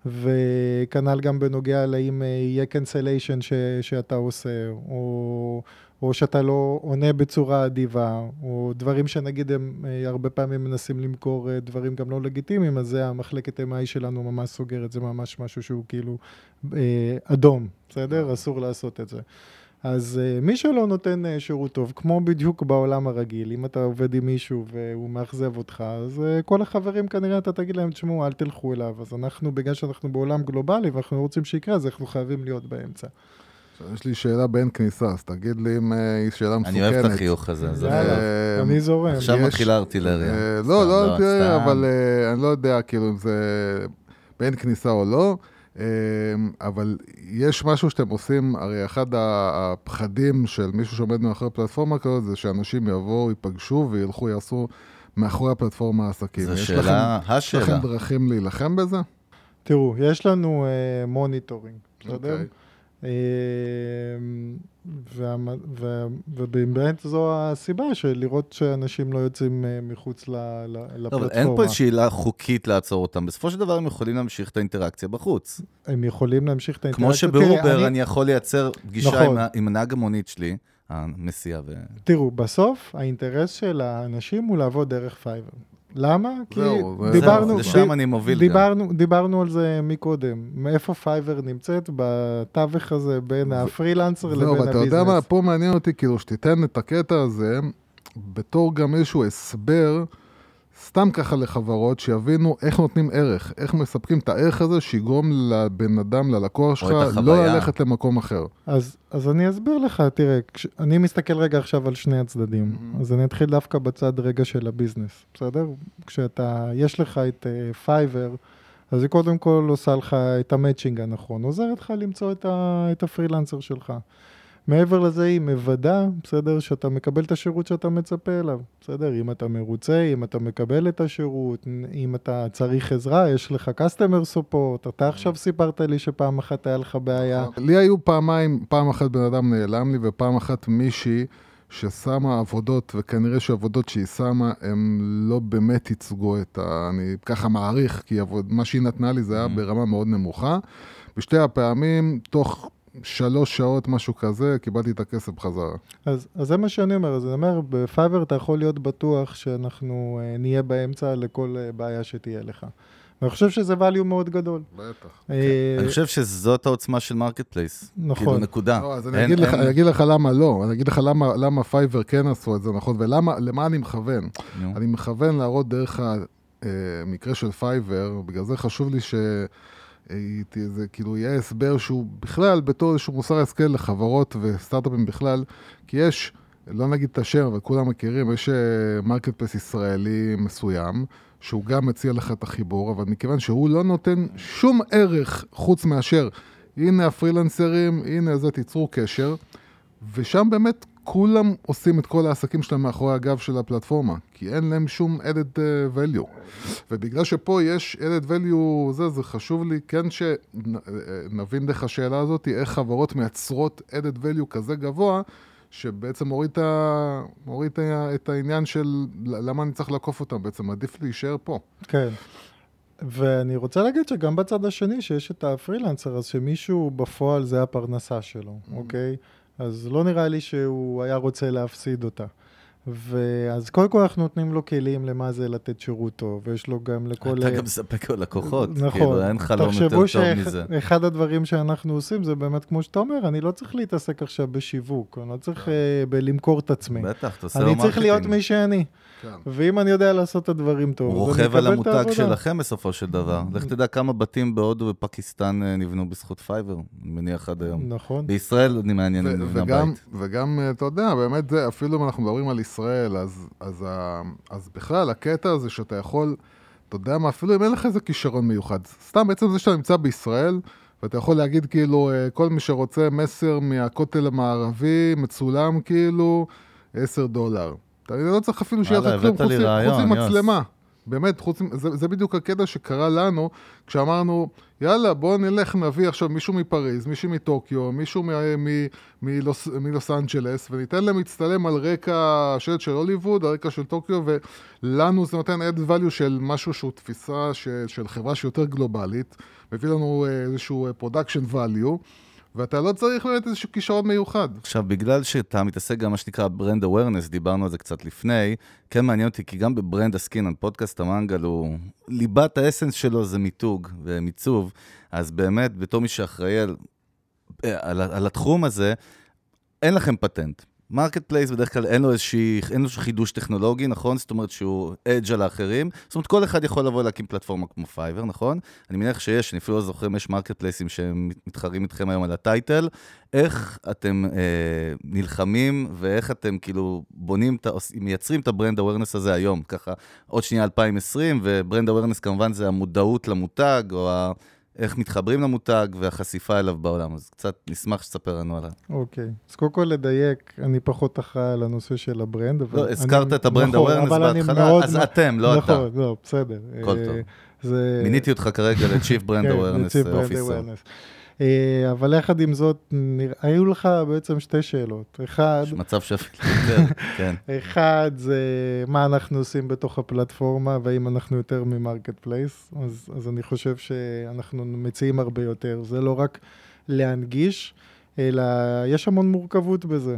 וכנ"ל גם בנוגע לאם אה, יהיה cancellation ש- שאתה עושה, או, או שאתה לא עונה בצורה אדיבה, או דברים שנגיד הם אה, הרבה פעמים מנסים למכור אה, דברים גם לא לגיטימיים, אז זה המחלקת MI שלנו ממש סוגרת, זה ממש משהו שהוא כאילו אה, אדום, בסדר? אסור לעשות את זה. אז uh, מי שלא נותן uh, שירות טוב, כמו בדיוק בעולם הרגיל, אם אתה עובד עם מישהו והוא מאכזב אותך, אז uh, כל החברים כנראה אתה תגיד להם, תשמעו, אל תלכו אליו. אז אנחנו, בגלל שאנחנו בעולם גלובלי ואנחנו רוצים שיקרה, אז אנחנו חייבים להיות באמצע. יש לי שאלה בין כניסה, אז תגיד לי אם היא שאלה מסוכנת. אני אוהב את החיוך הזה. יאללה, אני זורם. עכשיו מתחילה ארטילריה. לא, לא, אבל אני לא יודע כאילו אם זה בין כניסה או לא. אמ, אבל יש משהו שאתם עושים, הרי אחד הפחדים של מישהו שעומד מאחורי פלטפורמה כזאת, זה שאנשים יבואו, ייפגשו וילכו, יעשו מאחורי הפלטפורמה עסקים. זו שאלה, לכם, השאלה. יש לכם דרכים להילחם בזה? תראו, יש לנו uh, monitoring, בסדר? Okay. אמ, ובאמת זו הסיבה של לראות שאנשים לא יוצאים אה, מחוץ לפלטפורמה. אבל אין פה שאלה חוקית לעצור אותם. בסופו של דבר הם יכולים להמשיך את האינטראקציה בחוץ. הם יכולים להמשיך את האינטראקציה. כמו שבאובר אני יכול לייצר פגישה נכון. עם הנהג המונית שלי. הנסיעה ו... תראו, בסוף האינטרס של האנשים הוא לעבוד דרך פייבר. למה? זהו, כי דיברנו, לשם אני מוביל דיברנו, גם. דיברנו על זה מקודם. מאיפה פייבר נמצאת? בתווך הזה בין הפרילנסר לבין ה business. זהו, ואתה יודע מה, פה מעניין אותי, כאילו, שתיתן את הקטע הזה בתור גם איזשהו הסבר. סתם ככה לחברות, שיבינו איך נותנים ערך, איך מספקים את הערך הזה, שיגרום לבן אדם, ללקוח שלך, לא ללכת למקום אחר. אז, אז אני אסביר לך, תראה, כש, אני מסתכל רגע עכשיו על שני הצדדים, mm-hmm. אז אני אתחיל דווקא בצד רגע של ה business, בסדר? כשאתה, יש לך את פייבר, uh, אז היא קודם כל עושה לך את ה matching הנכון, עוזרת לך למצוא את, ה, את הפרילנסר שלך. מעבר לזה היא מוודא, בסדר, שאתה מקבל את השירות שאתה מצפה אליו, בסדר? אם אתה מרוצה, אם אתה מקבל את השירות, אם אתה צריך עזרה, יש לך customer support, אתה עכשיו סיפרת לי שפעם אחת היה לך בעיה. לי היו פעמיים, פעם אחת בן אדם נעלם לי ופעם אחת מישהי ששמה עבודות, וכנראה שעבודות שהיא שמה, הם לא באמת ייצגו את ה... אני ככה מעריך, כי עבוד, מה שהיא נתנה לי זה היה mm-hmm. ברמה מאוד נמוכה. בשתי הפעמים, תוך שלוש שעות, משהו כזה, קיבלתי את הכסף בחזרה. אז, אז זה מה שאני אומר, אז אני אומר, בפייבר אתה יכול להיות בטוח שאנחנו uh, נהיה באמצע לכל uh, בעיה שתהיה לך. ואני חושב שזה value מאוד גדול. בטח. אה, אני חושב שזאת העוצמה של marketplace. נכון. כאילו, נקודה. לא, אז אני אגיד, לך, אני אגיד לך למה לא, אני אגיד לך למה, למה פייבר כן עשו את זה, נכון, ולמה אני מכוון. אני מכוון להראות דרך המקרה של פייבר, בגלל זה חשוב לי ש... זה כאילו יהיה הסבר שהוא בכלל בתור איזשהו מוסר השכל לחברות וסטארט-אפים בכלל, כי יש, לא נגיד את השם, אבל כולם מכירים, יש market אה, place ישראלי מסוים, שהוא גם מציע לך את החיבור, אבל מכיוון שהוא לא נותן שום ערך חוץ מאשר, הנה הפרילנסרים, הנה זה, תיצרו קשר, ושם באמת כולם עושים את כל העסקים שלהם מאחורי הגב של הפלטפורמה, כי אין להם שום added uh, value. ובגלל שפה יש added value, זה, זה חשוב לי כן שנבין דרך השאלה הזאת, איך חברות מייצרות added value כזה גבוה, שבעצם מוריד, ה... מוריד את העניין של למה אני צריך לעקוף אותם, בעצם עדיף להישאר פה. כן. ואני רוצה להגיד שגם בצד השני, שיש את הפרילנסר, אז שמישהו בפועל זה הפרנסה שלו, mm-hmm. אוקיי? אז לא נראה לי שהוא היה רוצה להפסיד אותה. ואז קודם כל אנחנו נותנים לו כלים למה זה לתת שירות טוב, ויש לו גם לכל... אתה גם מספק לו לקוחות, נכון. כאילו אין חלום יותר טוב שאח... מזה. תחשבו שאחד הדברים שאנחנו עושים זה באמת, כמו שאתה אומר, אני לא צריך להתעסק עכשיו בשיווק, אני לא צריך uh, בלמכור את עצמי. בטח, אתה עושה לו marketing. אני צריך להיות מי שאני. כן. ואם אני יודע לעשות את הדברים טוב, הוא רוכב על המותג שלכם בסופו של דבר. לך תדע כמה בתים בהודו ופקיסטן אה, נבנו בזכות פייבר, אני מניח עד היום. נכון. בישראל אני מעניין אם נבנה בית. וגם, אה, אתה יודע, באמת, זה, אפילו אם אנחנו מדברים על ישראל, אז, אז, אז בכלל, הקטע הזה שאתה יכול, אתה יודע מה, אפילו אם אין לך איזה כישרון מיוחד, סתם בעצם זה שאתה נמצא בישראל, ואתה יכול להגיד כאילו, אה, כל מי שרוצה מסר מהכותל המערבי, מצולם כאילו, 10 דולר. אתה לא צריך אפילו שיהיה לך כלום, חוץ ממצלמה. באמת, חוץ, זה, זה בדיוק הקטע שקרה לנו, כשאמרנו, יאללה, בואו נלך, נביא עכשיו מישהו מפריז, מישהו מטוקיו, מישהו מלוס, מלוס אנג'לס, וניתן להם להצטלם על רקע שלט של הוליווד, על רקע של טוקיו, ולנו זה נותן add value של משהו שהוא תפיסה של, של חברה שיותר גלובלית, מביא לנו אה, איזשהו אה, production value. ואתה לא צריך באמת איזשהו כישרון מיוחד. עכשיו, בגלל שאתה מתעסק גם מה שנקרא brand awareness, דיברנו על זה קצת לפני, כן מעניין אותי, כי גם ב brand עסקינן, פודקאסט המנגל הוא, ליבת ה essence שלו זה מיתוג ומיצוב, אז באמת, בתור מי שאחראי על, על, על התחום הזה, אין לכם פטנט. marketplace בדרך כלל אין לו איזושהי, אין לו חידוש טכנולוגי, נכון? זאת אומרת שהוא edge על האחרים. זאת אומרת, כל אחד יכול לבוא להקים פלטפורמה כמו פייבר, נכון? אני מניח שיש, אני אפילו לא זוכר אם יש marketplace ים שמתחרים איתכם היום על ה title. איך אתם אה, נלחמים ואיך אתם כאילו בונים, מייצרים את ה brand awareness הזה היום? ככה, עוד שנייה 2020, ו brand awareness כמובן זה המודעות למותג, או ה... איך מתחברים למותג והחשיפה אליו בעולם. אז קצת נשמח שתספר לנו עליו. אוקיי. אז קודם כל לדייק, אני פחות אחראי על הנושא של ה brand. לא, הזכרת את ה brand awareness בהתחלה, אז אתם, לא אתה. נכון, לא, בסדר. הכל טוב. אה, מיניתי אותך כרגע ל-Chief Brand Awareness Officer. אה, אבל יחד עם זאת, היו לך בעצם שתי שאלות. אחד... יש מצב שאפילו יותר, כן. אחד זה מה אנחנו עושים בתוך הפלטפורמה, והאם אנחנו יותר מ marketplace. אז, אז אני חושב שאנחנו מציעים הרבה יותר. זה לא רק להנגיש, אלא יש המון מורכבות בזה.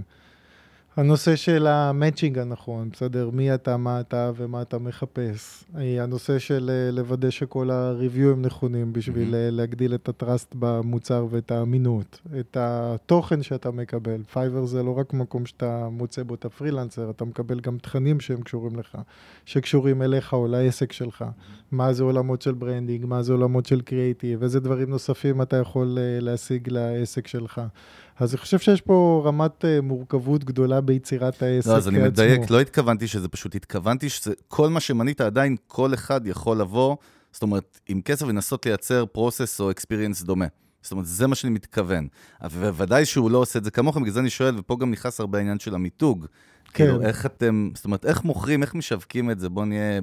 הנושא של ה matching הנכון, בסדר? מי אתה, מה אתה ומה אתה מחפש. הנושא של אה, לוודא שכל ה review הם נכונים בשביל mm-hmm. להגדיל את ה trust במוצר ואת האמינות. את התוכן שאתה מקבל. פייבר זה לא רק מקום שאתה מוצא בו את הפרילנסר, אתה מקבל גם תכנים שהם קשורים לך, שקשורים אליך או לעסק שלך. Mm-hmm. מה זה עולמות של branding, מה זה עולמות של קריאיטיב, איזה דברים נוספים אתה יכול אה, להשיג לעסק שלך. אז אני חושב שיש פה רמת uh, מורכבות גדולה ביצירת העסק עצמו. לא, אז אני מדייק, לא התכוונתי שזה פשוט, התכוונתי שכל מה שמנית עדיין, כל אחד יכול לבוא, זאת אומרת, עם כסף לנסות לייצר process או experience דומה. זאת אומרת, זה מה שאני מתכוון. וודאי שהוא לא עושה את זה כמוכם, בגלל זה אני שואל, ופה גם נכנס הרבה העניין של המיתוג. כן. כאילו, איך אתם, זאת אומרת, איך מוכרים, איך משווקים את זה? בואו נהיה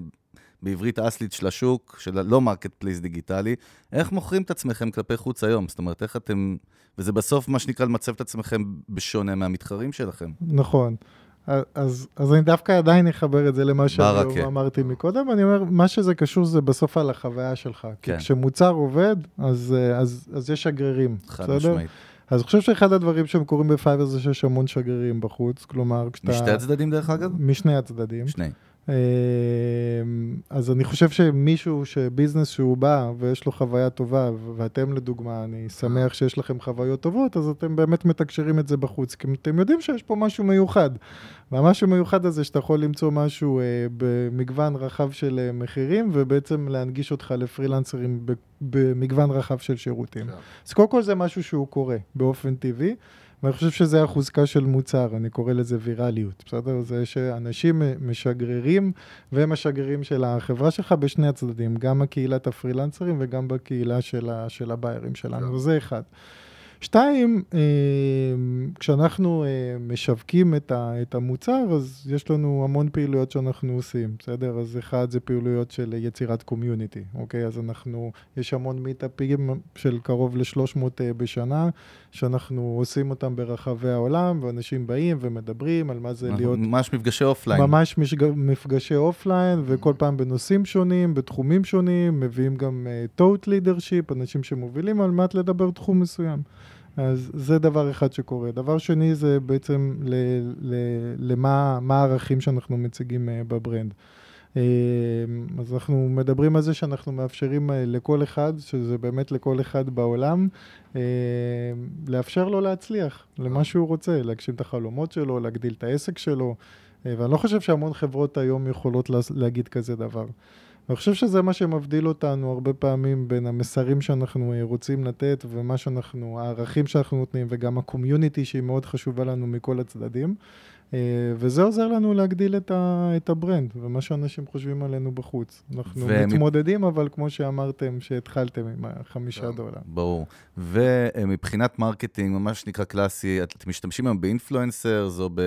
בעברית האסלית של השוק, של לא marketplace דיגיטלי, איך מוכרים את עצמכם כלפי חוץ היום? זאת אומרת, איך אתם... וזה בסוף מה שנקרא למצב את עצמכם בשונה מהמתחרים שלכם. נכון. אז, אז אני דווקא עדיין אחבר את זה למה שאמרתי מקודם, אני אומר, מה שזה קשור זה בסוף על החוויה שלך. כן. כי כשמוצר עובד, אז, אז, אז יש שגרירים, חד משמעית. אז אני חושב שאחד הדברים שהם קורים בפייבר זה שיש המון שגרירים בחוץ, כלומר, כשאתה... משני הצדדים דרך אגב? משני הצדדים. שני. אמ, אז אני חושב שמישהו, שביזנס שהוא בא ויש לו חוויה טובה, ואתם לדוגמה, אני שמח שיש לכם חוויות טובות, אז אתם באמת מתקשרים את זה בחוץ, כי אתם יודעים שיש פה משהו מיוחד. והמשהו מיוחד הזה שאתה יכול למצוא משהו אה, במגוון רחב של אה, מחירים, ובעצם להנגיש אותך לפרילנסרים במגוון רחב של שירותים. Yeah. כן. אז קודם כל זה משהו שהוא קורה באופן טבעי. ואני חושב שזה החוזקה של מוצר, אני קורא לזה ויראליות, בסדר? זה שאנשים משגררים ומשגרים של החברה שלך בשני הצדדים, גם בקהילת הפרילנסרים וגם בקהילה של, ה, של הביירים שלנו, yeah. זה אחד. שתיים, אה, כשאנחנו אה, משווקים את המוצר, אז יש לנו המון פעילויות שאנחנו עושים, בסדר? אז אחד זה פעילויות של יצירת קומיוניטי, אוקיי? אז אנחנו, יש המון מיטאפים של קרוב ל-300 אה, בשנה, שאנחנו עושים אותם ברחבי העולם, ואנשים באים ומדברים על מה זה להיות... ממש מפגשי offline. ממש מפגשי offline, וכל פעם בנושאים שונים, בתחומים שונים, מביאים גם thought uh, leadership, אנשים שמובילים על מנת לדבר תחום מסוים. אז זה דבר אחד שקורה. דבר שני זה בעצם ל, ל, למה הערכים שאנחנו מציגים uh, ב brand. Uh, אז אנחנו מדברים על זה שאנחנו מאפשרים uh, לכל אחד, שזה באמת לכל אחד בעולם, לאפשר לו להצליח למה שהוא רוצה, להגשים את החלומות שלו, להגדיל את העסק שלו, ואני לא חושב שהמון חברות היום יכולות להגיד כזה דבר. אני חושב שזה מה שמבדיל אותנו הרבה פעמים בין המסרים שאנחנו רוצים לתת ומה שאנחנו, הערכים שאנחנו נותנים וגם ה community שהיא מאוד חשובה לנו מכל הצדדים. אה, וזה עוזר לנו להגדיל את, ה, את ה brand ומה שאנשים חושבים עלינו בחוץ. אנחנו ומפ... מתמודדים, אבל כמו שאמרתם, שהתחלתם עם החמישה דולר. ברור. ומבחינת marketing, ממש נקרא קלאסי, אתם משתמשים היום ב influencers או ב...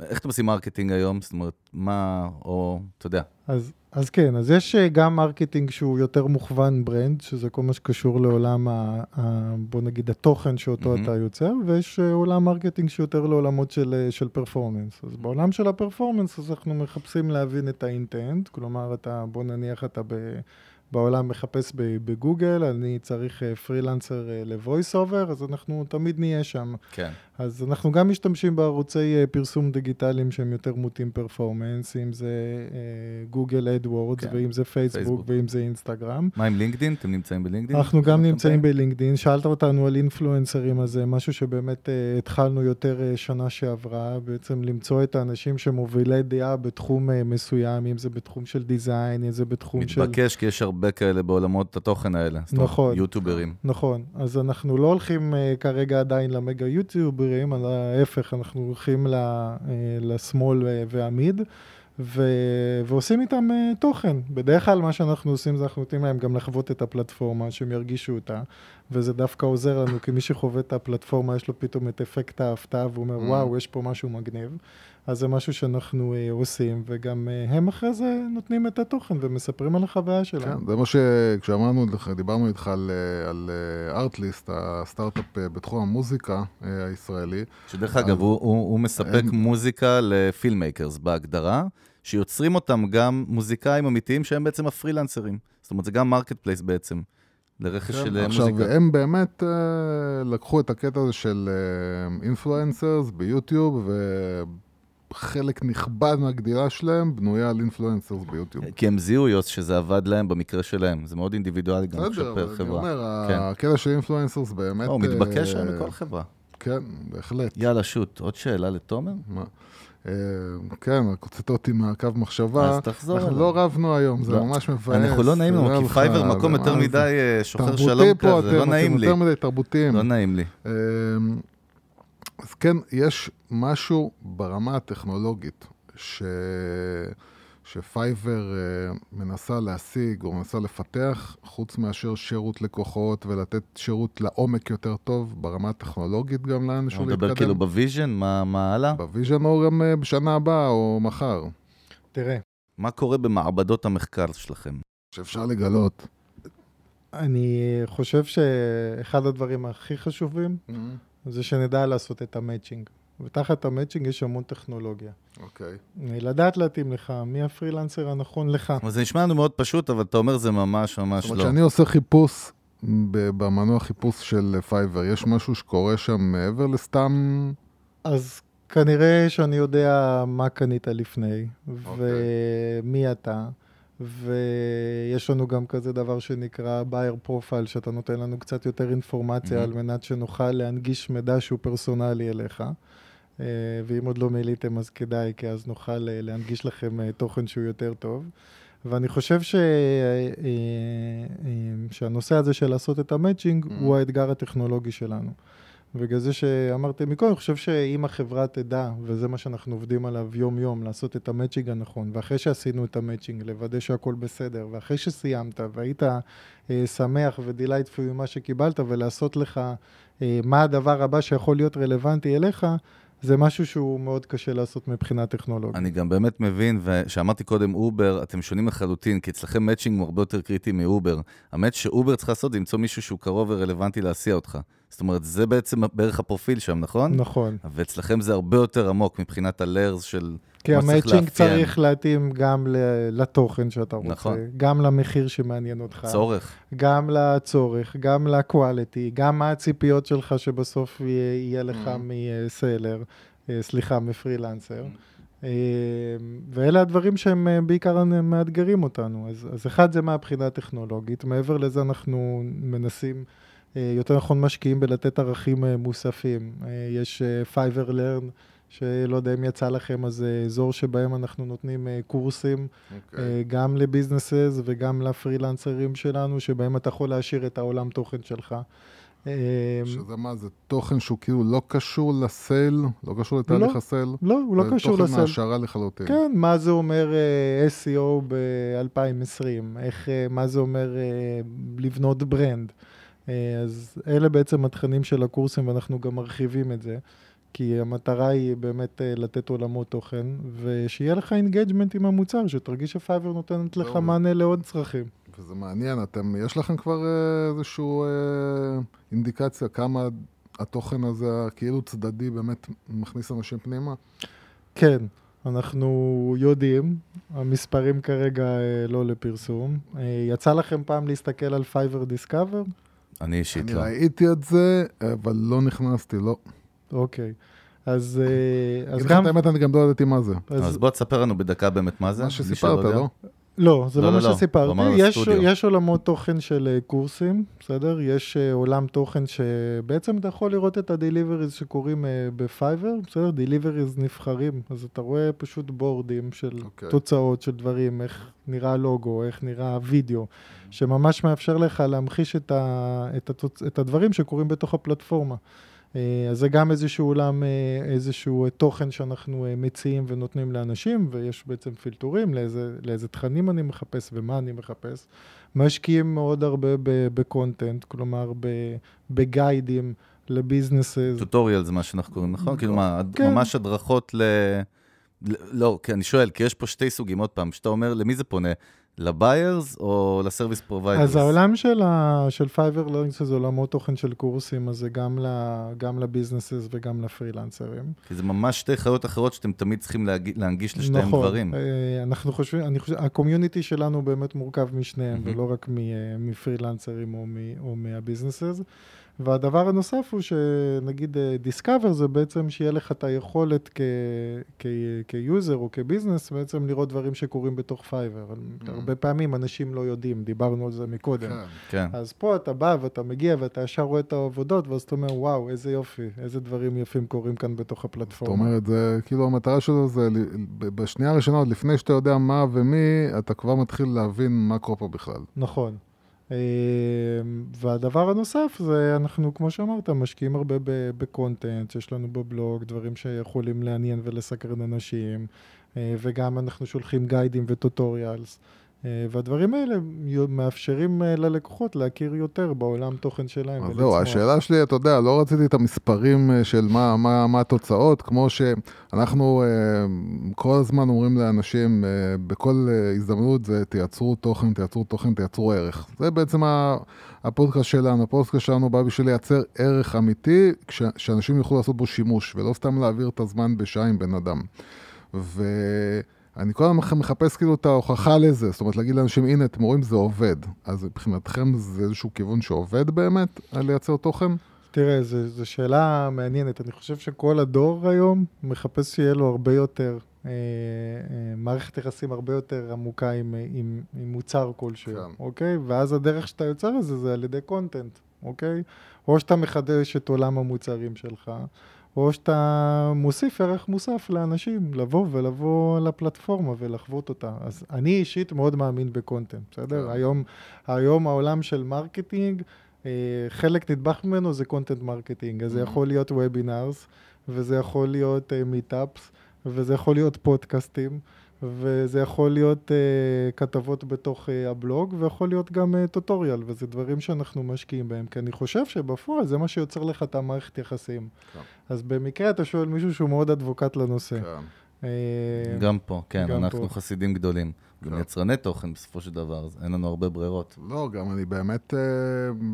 איך אתם עושים marketing היום? זאת אומרת, מה, או, אתה יודע. אז, אז כן, אז יש אה, גם marketing שהוא יותר מוכוון brand, שזה כל מה שקשור לעולם, ה, ה, בוא נגיד, התוכן שאותו mm-hmm. אתה יוצר, ויש אה, עולם marketing שיותר לעולמות של, אה, של performance. אז בעולם של ה performance, אז אנחנו מחפשים להבין את ה intent, כלומר, אתה, בוא נניח, אתה ב... בעולם מחפש בגוגל, אני צריך פרילנסר ל-voice over, אז אנחנו תמיד נהיה שם. כן. אז אנחנו גם משתמשים בערוצי פרסום דיגיטליים שהם יותר מוטים performance, אם זה גוגל אדוורדס, כן. ואם זה פייסבוק, פייסבוק. ואם זה אינסטגרם. מה עם לינקדין? אתם נמצאים בלינקדין? אנחנו גם? נמצאים בלינקדין, שאלת אותנו על influencer ים, אז זה משהו שבאמת uh, התחלנו יותר uh, שנה שעברה, בעצם למצוא את האנשים שמובילי דעה בתחום uh, מסוים, אם זה בתחום של design, אם זה בתחום של... מתבקש, כי יש הרבה כאלה בעולמות התוכן האלה. זאת אומרת, נכון. יוטוברים. נכון, אז אנחנו לא הולכים uh, כרגע עדיין למגה יוטיוברים, אלא ההפך, אנחנו הולכים uh, לשמאל uh, והמיד. ו... ועושים איתם uh, תוכן. בדרך כלל מה שאנחנו עושים זה אנחנו נותנים להם גם לחוות את הפלטפורמה, שהם ירגישו אותה, וזה דווקא עוזר לנו, כי מי שחווה את הפלטפורמה יש לו פתאום את אפקט ההפתעה, והוא אומר, Mm. וואו, יש פה משהו מגניב. אז זה משהו שאנחנו uh, עושים, וגם uh, הם אחרי זה נותנים את התוכן ומספרים על החוויה שלהם. כן, זה מה ש... כשאמרנו, לך- דיברנו איתך על, אה, על ארטליסט, הסטארט-אפ אה, בתחום המוזיקה אה, הישראלי. שדרך אגב, הוא, הוא, הוא מספק אין- מוזיקה ל filmmakers בהגדרה, שיוצרים אותם גם מוזיקאים אמיתיים שהם בעצם הפרילנסרים. זאת אומרת, זה גם marketplace בעצם, לרכש של אה, כן, עכשיו, מוזיקה. הם באמת אה, לקחו את הקטע הזה של influencers ביוטיוב, וחלק נכבד מהגדילה שלהם בנויה על אינפלואנסרס ביוטיוב. כי הם זיהו, יוס, שזה עבד להם במקרה שלהם. זה מאוד אינדיבידואלי גם בסדר, עכשיו פר אבל אני חברה. אומר, כן. הקטע של אינפלואנסרס באמת... הוא מתבקש אה, היום מכל חברה. כן, בהחלט. יאללה, שוט. עוד שאלה לתומר? מה? אה, כן, הוצאת אותי מהקו מחשבה. אז תחזור אנחנו. לא רבנו היום, זה לא. ממש מבאס. אנחנו לא נעים לנו, אומר כי פייבר מקום יותר מה מדי? אה, שוחר תרבותי שלום פה כזה, לא אתם, נעים אתם לי. יותר מדי תרבותיים. לא נעים לי. אז כן, יש משהו ברמה הטכנולוגית ש... שפייבר אה, מנסה להשיג או מנסה לפתח, חוץ מאשר שירות לקוחות ולתת שירות לעומק יותר טוב, ברמה הטכנולוגית גם לאנשהו הוא להתקדם. מדבר כאילו ב vision, מה מה הלאה? ב vision או גם אה, בשנה הבאה או מחר, תראה, מה קורה במעבדות המחקר שלכם? שאפשר לגלות. אני חושב שאחד הדברים הכי חשובים זה שנדע לעשות את ה matching. ותחת ה matching יש המון טכנולוגיה. אוקיי. לדעת להתאים לך מי הפרילנסר הנכון לך. אבל זה נשמע לנו מאוד פשוט, אבל אתה אומר זה ממש ממש זאת אומרת, לא. כשאני עושה חיפוש במנוע חיפוש של פייבר, יש משהו שקורה שם מעבר לסתם... אז כנראה שאני יודע מה קנית לפני, אוקיי. ומי אתה, ויש לנו גם כזה דבר שנקרא buyer profile, שאתה נותן לנו קצת יותר אינפורמציה Mhm. על מנת שנוכל להנגיש מידע שהוא פרסונלי אליך. אה, ואם עוד לא מילאתם אז כדאי, כי אז נוכל אה, להנגיש לכם אה, תוכן שהוא יותר טוב. ואני חושב ש... שהנושא הזה של לעשות את ה matching Mhm. הוא האתגר הטכנולוגי שלנו. בגלל זה שאמרתי מקודם, אני חושב שאם החברה תדע, וזה מה שאנחנו עובדים עליו יום-יום, לעשות את ה matching הנכון, ואחרי שעשינו את ה matching, לוודא שהכל בסדר, ואחרי שסיימת, והיית אה, שמח ו delightful ממה שקיבלת, ולעשות לך אה, מה הדבר הבא שיכול להיות רלוונטי אליך, זה משהו שהוא מאוד קשה לעשות מבחינה טכנולוגית. אני גם באמת מבין, ושאמרתי קודם אובר, אתם שונים לחלוטין, כי אצלכם matching הוא הרבה יותר קריטי מאובר. ה match שאובר צריך לעשות זה למצוא מישהו שהוא קרוב ורלוונטי להסיע אותך. זאת אומרת, זה בעצם בערך הפרופיל שם, נכון? נכון. ואצלכם זה הרבה יותר עמוק מבחינת ה layers של... כי צריך ה matching. צריך להתאים גם לתוכן שאתה רוצה, נכון. גם למחיר שמעניין אותך. צורך. גם לצורך, גם ל quality, גם מה הציפיות שלך שבסוף יהיה, יהיה לך Mhm. מסלר, אה, סליחה, מפרילנסר. אה, ואלה הדברים שהם אה, בעיקר מאתגרים אותנו. אז, אז אחד זה מהבחינה הטכנולוגית, מעבר לזה אנחנו מנסים, יותר נכון משקיעים בלתת ערכים אה, מוספים. אה, יש Fiverr Learn, שלא יודע אם יצא לכם, אז זה אזור שבהם אנחנו נותנים אה, קורסים. אוקיי. אה, גם לביזנסס וגם לפרילנסרים שלנו, שבהם אתה יכול להשאיר את העולם תוכן שלך. אה, שזה מה, זה תוכן שהוא כאילו לא קשור ל sale, לא קשור לתהליך לא, ה sale? לא, הוא לא זה קשור תוכן ל sale. מהשערה לחלוטין. כן, מה זה אומר אה, SEO ב-2020? איך, אה, מה זה אומר אה, לבנות brand? אה, אז אלה בעצם התכנים של הקורסים, ואנחנו גם מרחיבים את זה. כי המטרה היא באמת אה, לתת עולמות תוכן, ושיהיה לך engagement עם המוצר, שתרגיש שפייבר נותנת לך. מענה לעוד צרכים. וזה מעניין, אתם, יש לכם כבר אה, איזושהי אה, אינדיקציה כמה התוכן הזה, הכאילו צדדי, באמת מכניס אנשים פנימה? כן, אנחנו יודעים, המספרים כרגע לא לפרסום. יצא לכם פעם להסתכל על פייבר Discover? אני אישית אני לא. ראיתי את זה, אבל לא נכנסתי, לא. אוקיי. אז, אה, אז אגיד לך גם... את האמת, אני גם לא ידעתי מה זה. אז בוא תספר לנו בדקה באמת מה זה. מה שסיפרת. לא? לא, זה לא, לא, לא, מה לא. שסיפרתי. יש. יש עולמות תוכן של אה, קורסים, בסדר? יש אה, עולם תוכן שבעצם אתה יכול לראות את ה-deliveries שקורים אה, בפייבר, בסדר? deliveries נבחרים, אז אתה רואה פשוט בורדים של אוקיי. תוצאות של דברים, איך נראה הלוגו, איך נראה הוידאו, שממש מאפשר לך להמחיש את, ה, את, התוצ... את הדברים שקורים בתוך הפלטפורמה. אה, אז זה גם איזשהו עולם, אה, איזשהו אה, תוכן שאנחנו מציעים ונותנים לאנשים, ויש בעצם פילטורים לאיזה, לאיזה תכנים אני מחפש ומה אני מחפש. משקיעים מאוד הרבה ב content, כלומר ב guideים ל businesses. tutorial זה מה שאנחנו קוראים, נכון? כאילו מה, כן. ממש הדרכות. ל- לא, כי אני שואל, כי יש פה שתי סוגים, עוד פעם, שאתה אומר, למי זה פונה? ל buyers או ל service providers? אז העולם של, ה- של פייבר Learn זה עולמות תוכן של קורסים, אז זה גם, ל- גם ל businesses וגם לפרילנסרים. כי זה ממש שתי חיות אחרות שאתם תמיד צריכים להג... להנגיש לשתיהם נכון, דברים. אה, אנחנו חושבים, אני חושב, ה community שלנו באמת מורכב משניהם, מהמם. ולא רק אה, מפרילנסרים או, מ- או מה businesses. והדבר הנוסף הוא שנגיד Discover זה בעצם שיהיה לך את היכולת כ- כ- כ user או כ business בעצם לראות דברים שקורים בתוך פייבר. הרבה פעמים אנשים לא יודעים, דיברנו על זה מקודם. כן. כן. אז פה אתה בא ואתה מגיע ואתה ישר רואה את העבודות, ואז אתה אומר, וואו, איזה יופי, איזה דברים יפים קורים כאן בתוך זאת הפלטפורמה. אומרת, זה כאילו המטרה שלו זה, בשנייה הראשונה, עוד לפני שאתה יודע מה ומי, אתה כבר מתחיל להבין מה קורה פה בכלל. נכון. אה, והדבר הנוסף זה, אנחנו, כמו שאמרת, משקיעים הרבה בקונטנט, יש לנו בבלוג דברים שיכולים לעניין ולסקרן אנשים, אה, וגם אנחנו שולחים גיידים וטוטוריאלס. אה, והדברים האלה מאפשרים אה, ללקוחות להכיר יותר בעולם תוכן שלהם. אז. זהו, השאלה שלי, אתה יודע, לא רציתי את המספרים אה, של מה, מה, מה התוצאות, כמו שאנחנו כל הזמן אומרים לאנשים, בכל הזדמנות זה תייצרו תוכן, תייצרו תוכן, תייצרו ערך. זה בעצם הפודקאסט שלנו. הפודקאסט שלנו בא בשביל לייצר ערך אמיתי, שאנשים יוכלו לעשות בו שימוש, ולא סתם להעביר את הזמן בשעה עם בן אדם. ואני כל הזמן מחפש כאילו את ההוכחה לזה, זאת אומרת להגיד לאנשים, הנה, אתם רואים, זה עובד. אז מבחינתכם זה איזשהו כיוון שעובד באמת, על לייצר תוכן? תראה, זו שאלה מעניינת. אני חושב שכל הדור היום מחפש שיהיה לו הרבה יותר, אה, אה, מערכת יחסים הרבה יותר עמוקה עם, עם, עם מוצר כלשהו, כן. אוקיי? ואז הדרך שאתה יוצר את זה זה על ידי קונטנט, אוקיי? או שאתה מחדש את עולם המוצרים שלך, או שאתה מוסיף ערך מוסף לאנשים, לבוא ולבוא לפלטפורמה ולחוות אותה. אז אני אישית מאוד מאמין ב content, בסדר? כן. היום, היום העולם של marketing, אה, חלק נדבך ממנו זה content marketing, אז זה Mhm. יכול להיות webinars, וזה יכול להיות meetups, וזה יכול להיות פודקאסטים, וזה יכול להיות uh, כתבות בתוך uh, הבלוג, ויכול להיות גם uh, tutorial, וזה דברים שאנחנו משקיעים בהם, כי אני חושב שבפועל זה מה שיוצר לך את המערכת יחסים. כן. אז במקרה אתה שואל מישהו שהוא מאוד אדבוקט לנושא. כן. אה, גם פה, כן, גם אנחנו פה. חסידים גדולים. כן. גם יצרני תוכן בסופו של דבר, אין לנו הרבה ברירות. לא, גם אני באמת, אה,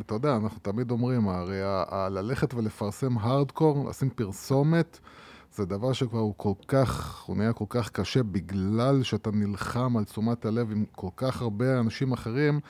אתה יודע, אנחנו תמיד אומרים, הרי ה- ה- ללכת ולפרסם הארדקור, לשים פרסומת, זה דבר שכבר הוא כל כך, הוא נהיה כל כך קשה בגלל שאתה נלחם על תשומת הלב עם כל כך הרבה אנשים אחרים.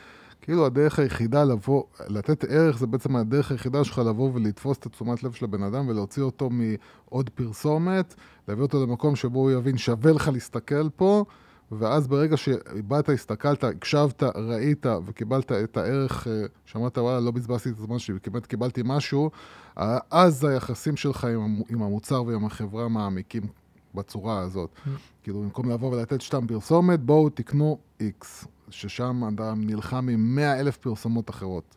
כאילו הדרך היחידה לבוא, לתת ערך זה בעצם הדרך היחידה שלך לבוא ולתפוס את התשומת לב של הבן אדם ולהוציא אותו מעוד פרסומת, להביא אותו למקום שבו הוא יבין שווה לך להסתכל פה, ואז ברגע שבאת, הסתכלת, הקשבת, ראית וקיבלת את הערך, אה, שאמרת, וואלה, לא בזבזתי את הזמן שלי, וכמעט קיבלתי משהו, אה, אז היחסים שלך עם, המ- עם המוצר ועם החברה מעמיקים בצורה הזאת. כאילו, במקום לבוא ולתת סתם פרסומת, בואו תקנו X, ששם אדם נלחם עם 100 אלף פרסומות אחרות.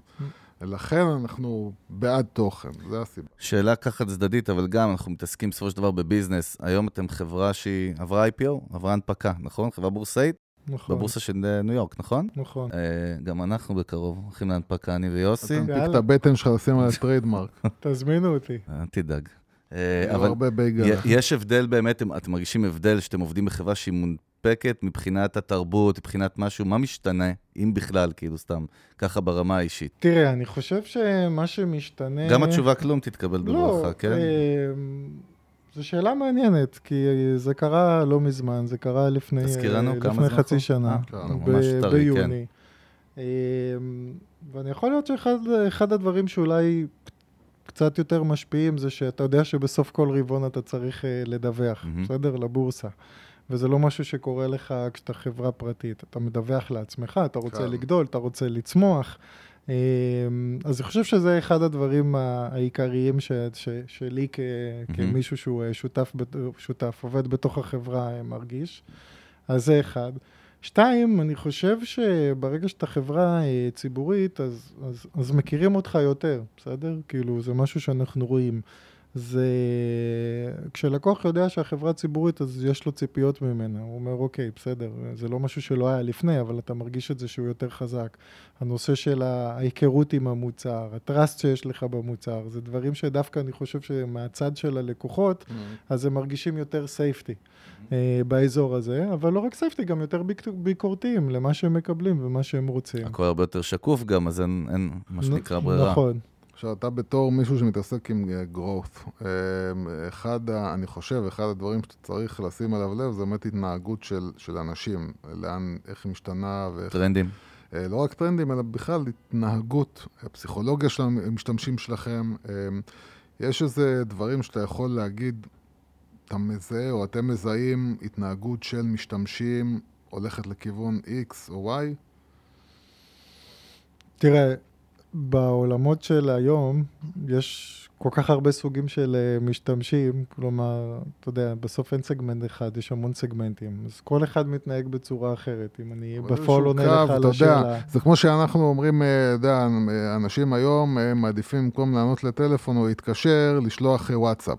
לכן אנחנו בעד תוכן, זה הסיבה. שאלה ככה צדדית, אבל גם אנחנו מתעסקים בסופו של דבר בביזנס. היום אתם חברה שהיא עברה IPO, עברה הנפקה, נכון? חברה בורסאית, נכון, בבורסה של אה, ניו יורק, נכון? נכון. אה, גם אנחנו בקרוב הולכים להנפקה, אני ויוסי. אתה. תיק את הבטן שלך לשים על הטריידמרק. תזמינו אותי. אל תדאג. אה, יהיו אבל הרבה יש הבדל באמת, אתם מרגישים הבדל שאתם עובדים בחברה שהיא מונפקת מבחינת התרבות, מבחינת משהו, מה משתנה, אם בכלל, כאילו סתם, ככה ברמה האישית. תראה, אני חושב שמה שמשתנה... גם התשובה כלום תתקבל לא, בברכה, כן? אה, זו שאלה מעניינת, כי זה קרה לא מזמן, זה קרה לפני, לפני זמן חצי? שנה, כן, ב- ממש טרי, כן. ביוני. אה, ואני יכול להיות שאחד אחד הדברים שאולי קצת יותר משפיעים זה שאתה יודע שבסוף כל רבעון אתה צריך אה, לדווח, מהמם. בסדר? לבורסה. וזה לא משהו שקורה לך כשאתה חברה פרטית. אתה מדווח לעצמך, אתה רוצה כן. לגדול, אתה רוצה לצמוח. אה, אז אני חושב שזה אחד הדברים העיקריים ש, ש, שלי כ, כמישהו שהוא אה, שותף, שותף, עובד בתוך החברה, אה, מרגיש. אז זה אחד. שתיים, אני חושב שברגע שאתה חברה ציבורית, אז, אז, אז מכירים אותך יותר, בסדר? כאילו, זה משהו שאנחנו רואים. זה... כשלקוח יודע שהחברה ציבורית, אז יש לו ציפיות ממנה. הוא אומר, אוקיי, בסדר, זה לא משהו שלא היה לפני, אבל אתה מרגיש את זה שהוא יותר חזק. הנושא של ההיכרות עם המוצר, ה trust שיש לך במוצר, זה דברים שדווקא אני חושב שמהצד של הלקוחות, אז הם מרגישים יותר safety אה, באזור הזה, אבל לא רק safety, גם יותר ביק- ביקורתיים למה שהם מקבלים ומה שהם רוצים. הכל הרבה יותר שקוף גם, אז אין, אין מה שנקרא נ- ברירה. נכון. עכשיו, אתה בתור מישהו שמתעסק עם אה, growth, אה, אחד, אני חושב, אחד הדברים שאתה צריך לשים עליו לב זה באמת התנהגות של, של אנשים, לאן, איך היא משתנה ואיך... טרנדים. אה, לא רק טרנדים, אלא בכלל התנהגות, הפסיכולוגיה של המשתמשים שלכם. אה, יש איזה דברים שאתה יכול להגיד, אתה מזהה או אתם מזהים התנהגות של משתמשים הולכת לכיוון X או Y? תראה, בעולמות של היום, יש כל כך הרבה סוגים של אה, משתמשים, כלומר, אתה יודע, בסוף אין סגמנט אחד, יש המון סגמנטים, אז כל אחד מתנהג בצורה אחרת. אם אני בפועל עונה לך על אתה יודע, השאלה... זה כמו שאנחנו אומרים, אה, אתה יודע, אנשים היום אה, מעדיפים במקום לענות לטלפון או להתקשר, לשלוח וואטסאפ.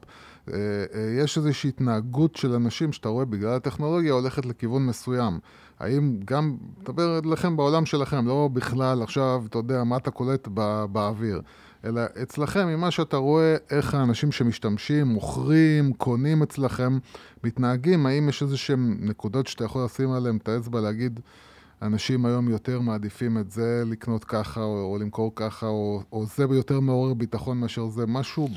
יש איזושהי התנהגות של אנשים שאתה רואה בגלל הטכנולוגיה הולכת לכיוון מסוים. האם גם, מדבר לכם בעולם שלכם, לא בכלל עכשיו, אתה יודע, מה אתה קולט בא, באוויר, אלא אצלכם, ממה שאתה רואה, איך האנשים שמשתמשים, מוכרים, קונים אצלכם, מתנהגים, האם יש איזה שהם נקודות שאתה יכול לשים עליהם את האצבע, להגיד, אנשים היום יותר מעדיפים את זה לקנות ככה, או, או למכור ככה, או, או זה יותר מעורר ביטחון מאשר זה, משהו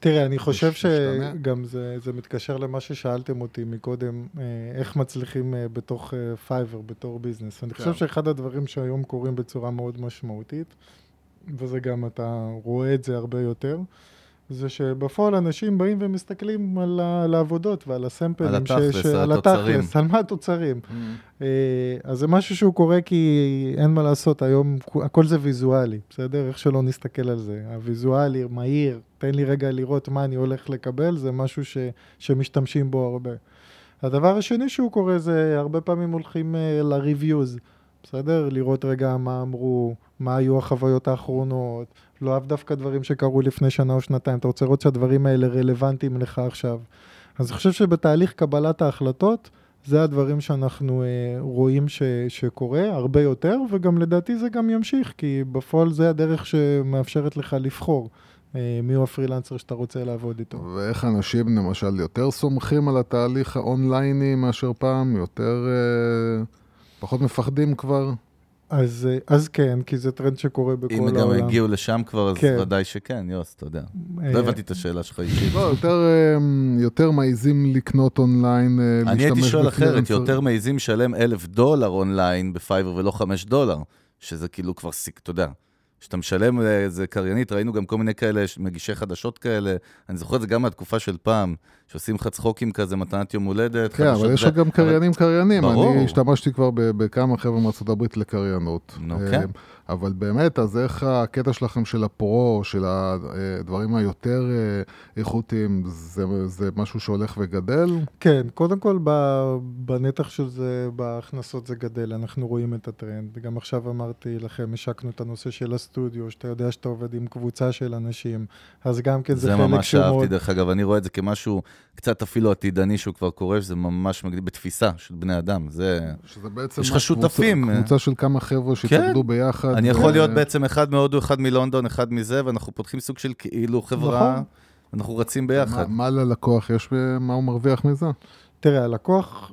תראה, אני חושב? שגם זה, זה מתקשר למה ששאלתם אותי מקודם, אה, איך מצליחים אה, בתוך פייבר, בתור business. אני כן. חושב שאחד הדברים שהיום קורים בצורה מאוד משמעותית, וזה גם, אתה רואה את זה הרבה יותר, זה שבפועל אנשים באים ומסתכלים על, ה, על העבודות ועל ה sampleים. על התכלס, על על התוצרים. התכלס, על מה התוצרים. אה, אז זה משהו שהוא קורה כי אין מה לעשות, היום הכל זה ויזואלי, בסדר? איך שלא נסתכל על זה. הוויזואלי, מהיר, תן לי רגע לראות מה אני הולך לקבל, זה משהו ש, שמשתמשים בו הרבה. הדבר השני שהוא קורה זה הרבה פעמים הולכים uh, ל-reviews, בסדר? לראות רגע מה אמרו, מה היו החוויות האחרונות, לא אף דווקא דברים שקרו לפני שנה או שנתיים, אתה רוצה לראות שהדברים האלה רלוונטיים לך עכשיו. אז אני חושב שבתהליך קבלת ההחלטות, זה הדברים שאנחנו uh, רואים ש, שקורה הרבה יותר, וגם לדעתי זה גם ימשיך, כי בפועל זה הדרך שמאפשרת לך לבחור uh, מיהו הפרילנסר שאתה רוצה לעבוד איתו. ואיך אנשים למשל יותר סומכים על התהליך האונלייני מאשר פעם, יותר... אה, פחות מפחדים כבר? אז, אה, אז כן, כי זה טרנד שקורה בכל אם העולם. גם הגיעו לשם כבר, אז כן. ודאי שכן, use, אתה יודע. אה, לא הבנתי את השאלה שלך אישית. לא, יותר, אה, יותר מעיזים לקנות אונליין, אה, אני הייתי להשתמש שואל אחרת, בפרילנסר. יותר מעיזים לשלם אלף דולר אונליין בפייבר ולא חמש דולר, שזה כאילו כבר אתה יודע. כשאתה משלם לאיזה קריינית, ראינו גם כל מיני כאלה, מגישי חדשות כאלה, אני זוכר את זה גם מהתקופה של פעם, שעושים לך צחוקים כזה, מתנת יום הולדת, כן, אבל יש זה- לך גם קריינים קריינים. ברור. אני השתמשתי כבר בכמה חבר'ה מארצות הברית לקריינות. נו, אה, כן. אבל באמת, אז איך הקטע שלכם של הפרו, של הדברים היותר אה, איכותיים, זה, זה משהו שהולך וגדל? כן, קודם כל בנתח של זה, בהכנסות זה גדל, אנחנו רואים את הטרנד. גם עכשיו אמרתי לכם, השקנו את הנושא של הסטודיו, שאתה יודע שאתה עובד עם קבוצה של אנשים, אז גם כן זה, זה חלק ממש שהוא אהבתי, מאוד... דרך אגב, אני רואה את זה כמשהו קצת אפילו עתידני שהוא כבר קורה, שזה ממש מגדיל בתפיסה של בני אדם. זה... שזה בעצם... יש לך מה, שותפים. קבוצה, קבוצה של כמה חבר'ה שהתאגדו ביחד. אני ו- יכול להיות בעצם אחד מהודו, אחד מלונדון, אחד מזה, ואנחנו פותחים סוג של כאילו חברה, נכון. אנחנו רצים מה, ביחד. מה ללקוח יש, מה הוא מרוויח מזה? תראה, הלקוח,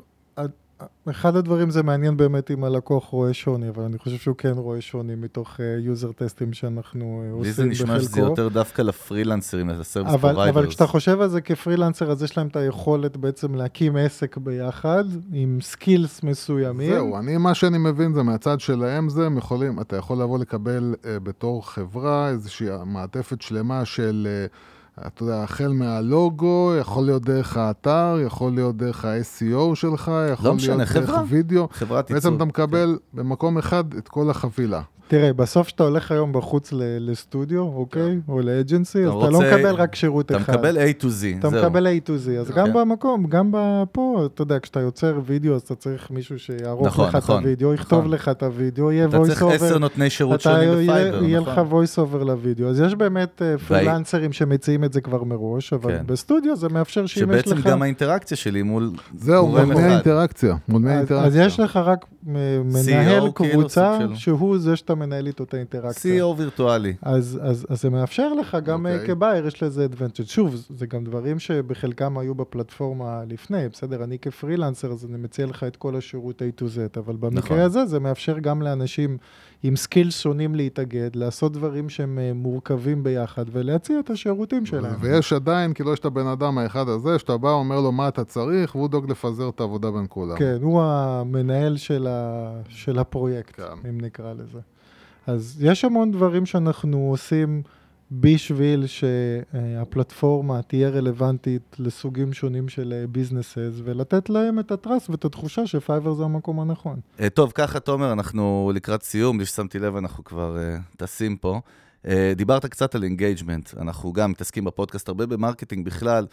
אחד הדברים זה מעניין באמת אם הלקוח רואה שוני, אבל אני חושב שהוא כן רואה שוני מתוך user uh, testים שאנחנו עושים בחלקו. לי זה נשמע שזה יותר דווקא לפרילנסרים, ל service providers. אבל כשאתה חושב על זה כפרילנסר, אז יש להם את היכולת בעצם להקים עסק ביחד, עם skills מסוימים. זהו, אני, מה שאני מבין זה מהצד שלהם זה, הם יכולים, אתה יכול לבוא לקבל uh, בתור חברה איזושהי מעטפת שלמה של... Uh, אתה יודע, החל מהלוגו, יכול להיות דרך האתר, יכול להיות דרך ה-SEO שלך, יכול לא משנה, להיות חברה, דרך וידאו. חברת ייצור. בעצם אתה מקבל כן. במקום אחד את כל החבילה. תראה, בסוף כשאתה הולך היום בחוץ לסטודיו, אוקיי? או ל agency, אז אתה לא מקבל רק שירות אחד. אתה מקבל A to Z, זהו. אתה מקבל A to Z, אז גם במקום, גם פה, אתה יודע, כשאתה יוצר וידאו, אז אתה צריך מישהו שיערוך נכון, לך את נכון, הוידאו, יכתוב נכון. לך את הוידאו, יהיה voice over. אתה צריך עשר נותני שירות שונים בפייבר, יהיה נכון. לך voice over לוידאו. אז יש באמת אה, פרילנסרים שמציעים את זה כבר מראש, אבל כן. בסטודיו זה מאפשר שאם יש לך... שבעצם גם האינטראקציה שלי מול זהו, מול. מי האינטראקציה. מול מי אז- האינטראקציה. אז יש לך רק אה, מנהל CEO, כאילו, קבוצה, שהוא זה שאתה מנהל איתו את האינטראקציה. CEO וירטואלי. אז, אז, אז זה מאפשר לך, גם אוקיי. okay. כ buyer יש לזה advantage. שוב, זה גם דברים שבחלקם היו בפלטפורמה לפני, בסדר? אני כפרילנסר, אז אני מציע לך את כל השירות A to Z, אבל במקרה נכון. הזה זה מאפשר גם לאנשים עם skills שונים להתאגד, לעשות דברים שהם אה, מורכבים ביחד, ולהציע את השירותים שלהם. ויש עדיין, כאילו, יש את הבן אדם האחד הזה, שאתה בא, אומר לו מה אתה צריך, והוא דואג לפזר את העבודה בין כולם. כן, הוא המנהל של, ה, של הפרויקט, כן. אם נקרא לזה. אז יש המון דברים שאנחנו עושים בשביל שהפלטפורמה תהיה רלוונטית לסוגים שונים של ביזנסס, ולתת להם את הטראסט ואת התחושה שפייבר זה המקום הנכון. אה, טוב, ככה, תומר, אנחנו לקראת סיום, בלי ששמתי לב, אנחנו כבר אה, טסים פה. אה, דיברת קצת על engagement, אנחנו גם מתעסקים בפודקאסט הרבה ב marketing בכלל.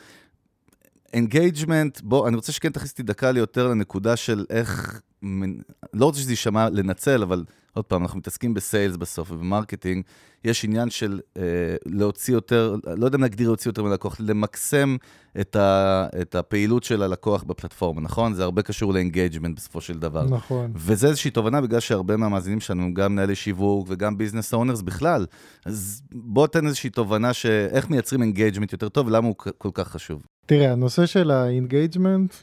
engagement, בוא, אני רוצה שכן תכניס אותי דקה לי יותר לנקודה של איך, מנ- לא רוצה שזה יישמע לנצל, אבל עוד פעם, אנחנו מתעסקים ב sales בסוף וב marketing. יש עניין של אה, להוציא יותר, לא יודע אם להגדיר להוציא יותר מלקוח, למקסם את, ה, את הפעילות של הלקוח בפלטפורמה, נכון? זה הרבה קשור ל engagement בסופו של דבר. נכון. וזה איזושהי תובנה, בגלל שהרבה מהמאזינים שלנו גם מנהלי שיווק וגם business owners בכלל. אז בוא תן איזושהי תובנה שאיך מייצרים engagement יותר טוב, ולמה הוא כל כך חשוב. תראה, הנושא של ה engagement,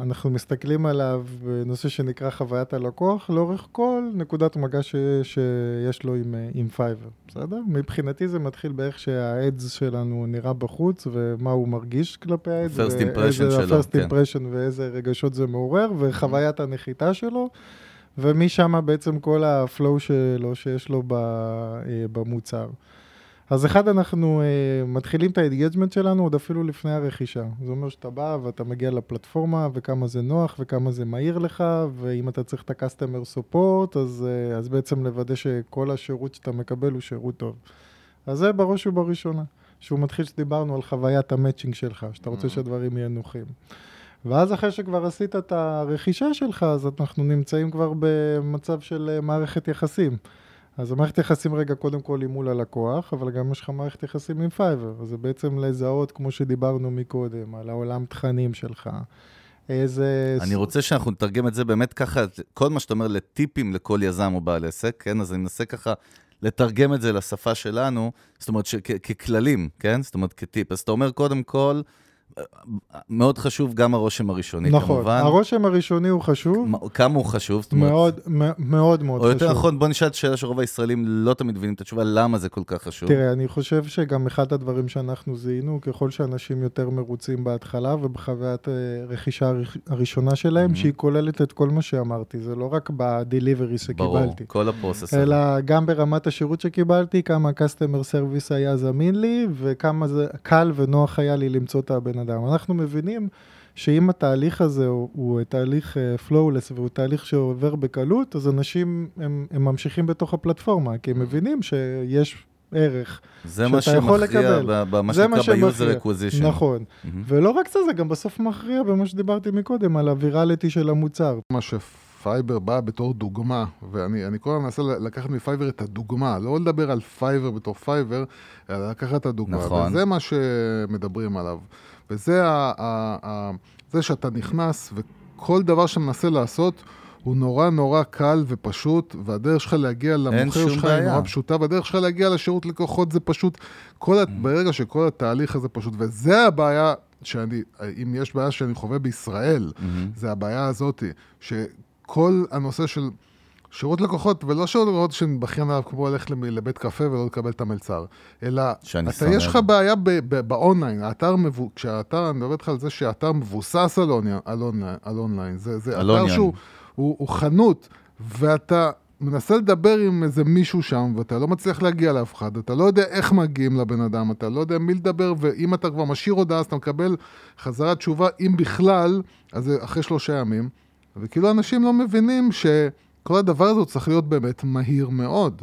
אנחנו מסתכלים עליו בנושא שנקרא חוויית הלקוח, לאורך כל נקודת מגע ש, שיש לו עם, אה, עם פייבר, בסדר? מבחינתי זה מתחיל באיך שה ads שלנו נראה בחוץ, ומה הוא מרגיש כלפי ה ads. First impression שלו, ה-first כן. impression ואיזה רגשות זה מעורר, וחוויית הנחיתה שלו, ומשם בעצם כל ה flow שלו שיש לו אה, במוצר. אז אחד, אנחנו uh, מתחילים את ה engagement שלנו עוד אפילו לפני הרכישה. זה אומר שאתה בא ואתה מגיע לפלטפורמה, וכמה זה נוח, וכמה זה מהיר לך, ואם אתה צריך את ה-customer support, אז, uh, אז בעצם לוודא שכל השירות שאתה מקבל הוא שירות טוב. אז זה בראש ובראשונה. שהוא מתחיל שדיברנו על חוויית ה matching שלך, שאתה רוצה שהדברים יהיו נוחים. ואז אחרי שכבר עשית את הרכישה שלך, אז אנחנו נמצאים כבר במצב של אה, מערכת יחסים. אז המערכת יחסים רגע קודם כל היא מול הלקוח, אבל גם יש לך מערכת יחסים עם פייבר. זה בעצם לזהות, כמו שדיברנו מקודם, על העולם תכנים שלך. איזה... אני רוצה שאנחנו נתרגם את זה באמת ככה, כל מה שאתה אומר לטיפים לכל יזם או בעל עסק, כן? אז אני מנסה ככה לתרגם את זה לשפה שלנו, זאת אומרת, שכ- ככללים, כן? זאת אומרת, כטיפ. אז אתה אומר, קודם כל, מאוד חשוב גם הרושם הראשוני, נכון, כמובן. הרושם הראשוני הוא חשוב, מה- כמה הוא חשוב, זאת אומרת... מאוד מאוד מאוד או חשוב. יותר נכון, בוא נשאל את השאלה שרוב הישראלים לא תמיד מבינים את התשובה, למה זה כל כך חשוב. תראה, אני חושב שגם אחד הדברים שאנחנו זיהינו, ככל שאנשים יותר מרוצים בהתחלה ובחוויית אה, רכישה הראש- הראשונה שלהם, Mhm. שהיא כוללת את כל מה שאמרתי, זה לא רק בדליברי ברור, שקיבלתי. כל הפרוסס. אלא גם ברמת השירות שקיבלתי, כמה ה-customer service היה זמין לי, וכמה זה קל ונוח היה לי למצוא את הבן אדם. אנחנו מבינים שאם התהליך הזה הוא, הוא תהליך uh, flawless והוא תהליך שעובר בקלות, אז אנשים הם, הם ממשיכים בתוך הפלטפורמה, כי הם מבינים שיש ערך. שאתה יכול לקבל. ב- במה זה מה שנקרא ב-user acquisition. נכון. מהמם. ולא רק זה, זה גם בסוף מכריע במה שדיברתי מקודם, על ה virality של המוצר. מה שפייבר בא בתור דוגמה, ואני אני כל הזמן מנסה לקחת מפייבר את הדוגמה, לא לדבר על פייבר בתור פייבר, אלא לקחת את הדוגמה. נכון. וזה מה שמדברים עליו. וזה ה, ה, ה, זה שאתה נכנס, וכל דבר שאתה מנסה לעשות, הוא נורא נורא קל ופשוט, והדרך שלך להגיע למוכר שלך היא. נורא פשוטה, והדרך שלך להגיע לשירות לקוחות זה פשוט, כל, ה- ברגע שכל התהליך הזה פשוט, וזה הבעיה שאני, אם יש בעיה שאני חווה בישראל, זה הבעיה הזאת, שכל הנושא של שירות לקוחות, ולא שירות שנבכיין עליו כמו ללכת לבית קפה ולא לקבל את המלצר, אלא אתה, יש לך. בעיה באונליין, האתר, מבו- כשהאתר, אני מדבר איתך על זה שהאתר מבוסס על, אונליין, על, אונליין, על אונליין, זה, זה על אתר אונליין. שהוא הוא, הוא חנות, ואתה מנסה לדבר עם איזה מישהו שם, ואתה לא מצליח להגיע לאף אחד, אתה לא יודע איך מגיעים לבן אדם, אתה לא יודע מי לדבר, ואם אתה כבר משאיר הודעה, אז אתה מקבל חזרה תשובה, אם בכלל, אז אחרי שלושה ימים, וכאילו אנשים לא מבינים שכל הדבר הזה הוא צריך להיות באמת מהיר מאוד.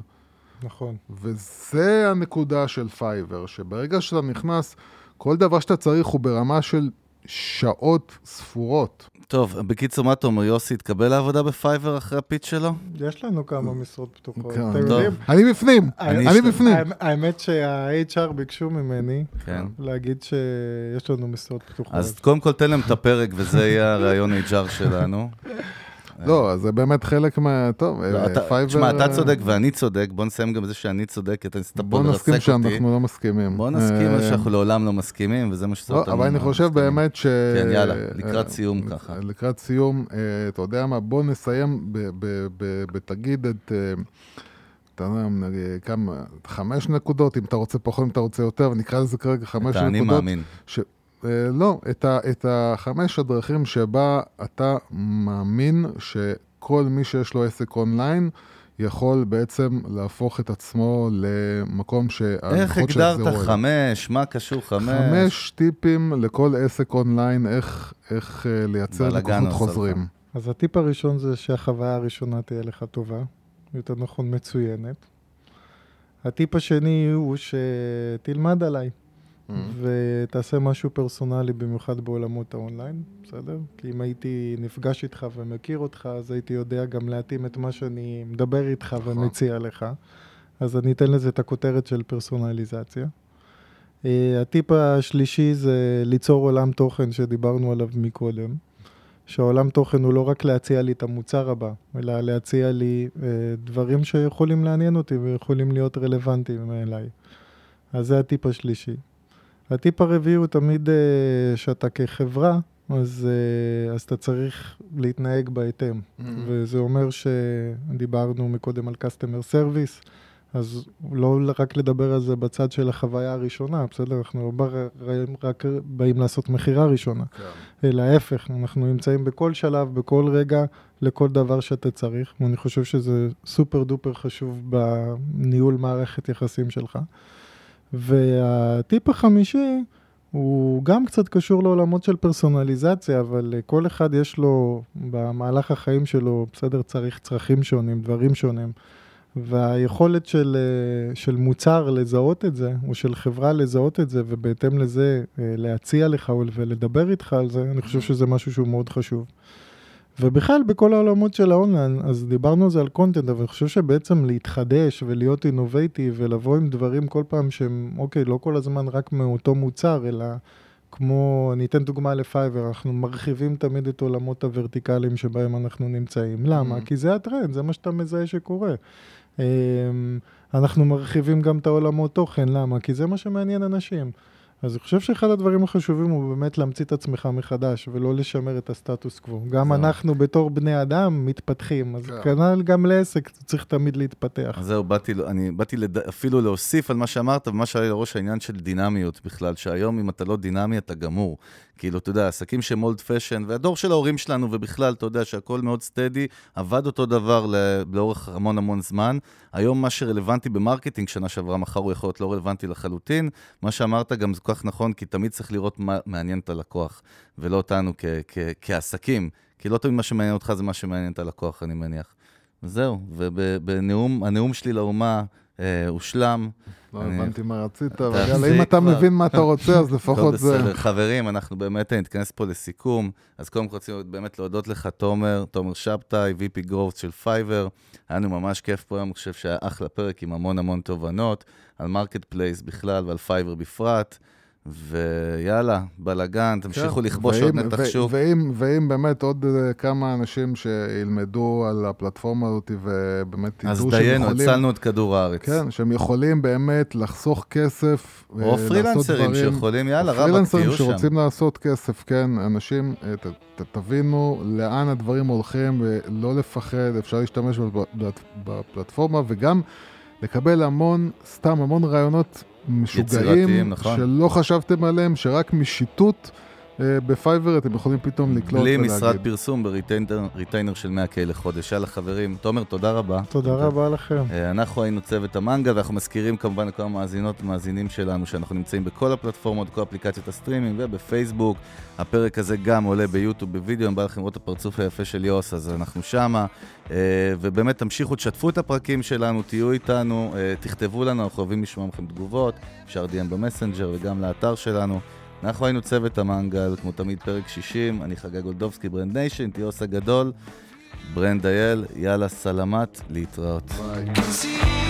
נכון. וזה הנקודה של פייבר, שברגע שאתה נכנס, כל דבר שאתה צריך הוא ברמה של שעות ספורות. טוב, בקיצור, מה אתה אומר, יוסי התקבל לעבודה בפייבר אחרי ה pitch שלו? יש לנו כמה משרות פתוחות. כן, אתם טוב. יודעים, אני בפנים, אני בפנים. האמ- האמת שה-HR ביקשו ממני כן. להגיד שיש לנו משרות פתוחות. אז קודם כל תן להם את הפרק, וזה יהיה הרעיון HR שלנו. לא, אז זה באמת חלק מה... טוב, לא, אה, פייבר... תשמע, אתה אה, צודק ואני צודק, בוא נסיים גם בזה שאני צודק, כי אתה ניסית פה בוא נסכים לרסק אותי. שאנחנו לא מסכימים. בוא נסכים אה, שאנחנו לעולם לא מסכימים, וזה מה לא, אותנו. אבל אני חושב. באמת ש... כן, יאללה, אה, לקראת אה, סיום ככה. לקראת סיום, אה, אתה יודע מה, בוא נסיים בתגיד את... אה, אתה יודע, כמה, חמש נקודות, אם אתה רוצה פחות, אם אתה רוצה יותר, ונקרא לזה כרגע חמש אתה אני נקודות. מאמין. אה, לא, את, ה, את החמש הדרכים שבה אתה מאמין שכל מי שיש לו עסק אונליין יכול בעצם להפוך את עצמו למקום איך שהלקוחות הגדרת. חמש? מה קשור חמש? חמש טיפים לכל עסק אונליין, איך, איך אה, לייצר לקוחות עושה לך. חוזרים. אז הטיפ הראשון זה שהחוויה הראשונה תהיה לך טובה, יותר נכון מצוינת. הטיפ השני הוא שתלמד עליי Mm. ותעשה משהו פרסונלי, במיוחד בעולמות האונליין, בסדר? כי אם הייתי נפגש איתך ומכיר אותך, אז הייתי יודע גם להתאים את מה שאני מדבר איתך נכון. ומציע לך. אז אני אתן לזה את הכותרת של פרסונליזציה. אה, הטיפ השלישי זה ליצור עולם תוכן שדיברנו עליו מקודם. שהעולם תוכן הוא לא רק להציע לי את המוצר הבא, אלא להציע לי אה, דברים שיכולים לעניין אותי ויכולים להיות רלוונטיים אליי. אז זה הטיפ השלישי. הטיפ הרביעי הוא תמיד אה, שאתה כחברה, אז, אה, אז אתה צריך להתנהג בהתאם. Mm. וזה אומר שדיברנו מקודם על customer service, אז לא רק לדבר על זה בצד של החוויה הראשונה, בסדר? אנחנו לא רק באים לעשות מכירה ראשונה. כן. אלא ההפך, אנחנו נמצאים בכל שלב, בכל רגע, לכל דבר שאתה צריך, ואני חושב שזה סופר דופר חשוב בניהול מערכת יחסים שלך. והטיפ החמישי הוא גם קצת קשור לעולמות של פרסונליזציה, אבל לכל אחד יש לו במהלך החיים שלו, בסדר, צריך צרכים שונים, דברים שונים. והיכולת של, אה, של מוצר לזהות את זה, או של חברה לזהות את זה, ובהתאם לזה אה, להציע לך ולדבר איתך על זה, אני חושב שזה משהו שהוא מאוד חשוב. ובכלל, בכל העולמות של האונליין, אז דיברנו על זה על content, אבל אני חושב שבעצם להתחדש ולהיות innovative ולבוא עם דברים כל פעם שהם, אוקיי, לא כל הזמן רק מאותו מוצר, אלא כמו, אני אתן דוגמה לפייבר, אנחנו מרחיבים תמיד את עולמות הוורטיקליים שבהם אנחנו נמצאים. למה? Mhm. כי זה הטרנד, זה מה שאתה מזהה שקורה. אמ, אנחנו מרחיבים גם את העולמות תוכן, למה? כי זה מה שמעניין אנשים. אז אני חושב שאחד הדברים החשובים הוא באמת להמציא את עצמך מחדש, ולא לשמר את הסטטוס קוו. גם זהו. אנחנו בתור בני אדם מתפתחים, אז כן. כנ"ל גם לעסק, צריך תמיד להתפתח. אז זהו, באתי, אני באתי לד... אפילו להוסיף על מה שאמרת, ומה שהיה לי לראש העניין של דינמיות בכלל, שהיום אם אתה לא דינמי אתה גמור. כאילו, אתה יודע, עסקים שהם אולד פשן, והדור של ההורים שלנו, ובכלל, אתה יודע שהכל מאוד סטדי, עבד אותו דבר. לאורך המון המון זמן. היום מה שרלוונטי ב marketing שנה שעברה, מחר הוא יכול להיות לא רלוונטי לחלוטין. מה שאמרת גם זה כל כך נכון, כי תמיד צריך לראות מה מעניין את הלקוח, ולא אותנו כ... כ... כעסקים. כי לא תמיד מה שמעניין אותך זה מה שמעניין את הלקוח, אני מניח. זהו, ובנאום, הנאום שלי לאומה אה, הושלם. לא אני- הבנתי מה רצית, אבל יאללה, אם אתה. מבין מה אתה רוצה, אז לפחות זה... בסדר. חברים, אנחנו באמת נתכנס פה לסיכום. אז קודם כל רצינו באמת להודות לך, תומר, תומר שבתאי, VP Growth של פייבר. היה לנו ממש כיף פה היום, אני חושב שהיה אחלה פרק עם המון המון תובנות על marketplace בכלל ועל פייבר בפרט. ויאללה, בלאגן, תמשיכו כן, לכבוש ואם- עוד נתח שוק. ואם, ואם באמת עוד אה, כמה אנשים שילמדו על הפלטפורמה הזאת ובאמת אז ידעו שהם דיינו, יכולים... הצלנו את כדור הארץ. כן, שהם יכולים באמת לחסוך כסף. אה, או פרילנסרים דברים- שיכולים, יאללה, רבאק, פרילנסרים תהיו שם. שרוצים לעשות כסף, כן, אנשים, אה, ת, ת, תבינו לאן הדברים הולכים ולא לפחד, אפשר להשתמש בפלט, בפלטפורמה וגם לקבל המון, סתם המון רעיונות משוגעים, יצירתיים, נכון. שלא חשבתם עליהם, שרק משיטוט בפייבר אתם יכולים פתאום לקלוט בלי ולהגיד. משרד פרסום ב retainer של 100K לחודש. יאללה, חברים. תומר, תודה רבה. תודה רבה לכם. אה, אנחנו היינו צוות המנגל, ואנחנו מזכירים כמובן לכל המאזינות ומאזינים שלנו שאנחנו נמצאים בכל הפלטפורמות, כל אפליקציות הסטרימינג ובפייסבוק. הפרק הזה גם עולה ביוטיוב בווידאו, אם בא לכם לראות את הפרצוף היפה של יוס, אז אנחנו שמה. אה, ובאמת תמשיכו, תשתפו את הפרקים שלנו, תהיו איתנו, אה, תכתבו לנו, אנחנו אוהבים לשמוע מכם תגובות, אפשר DM במסנג'ר וגם לאתר שלנו. אנחנו היינו צוות המנגל, כמו תמיד פרק 60, אני חגי גולדובסקי, Brand Nation, ויוס הגדול, ברנד אייל, יאללה, סלמת, להתראות. ביי.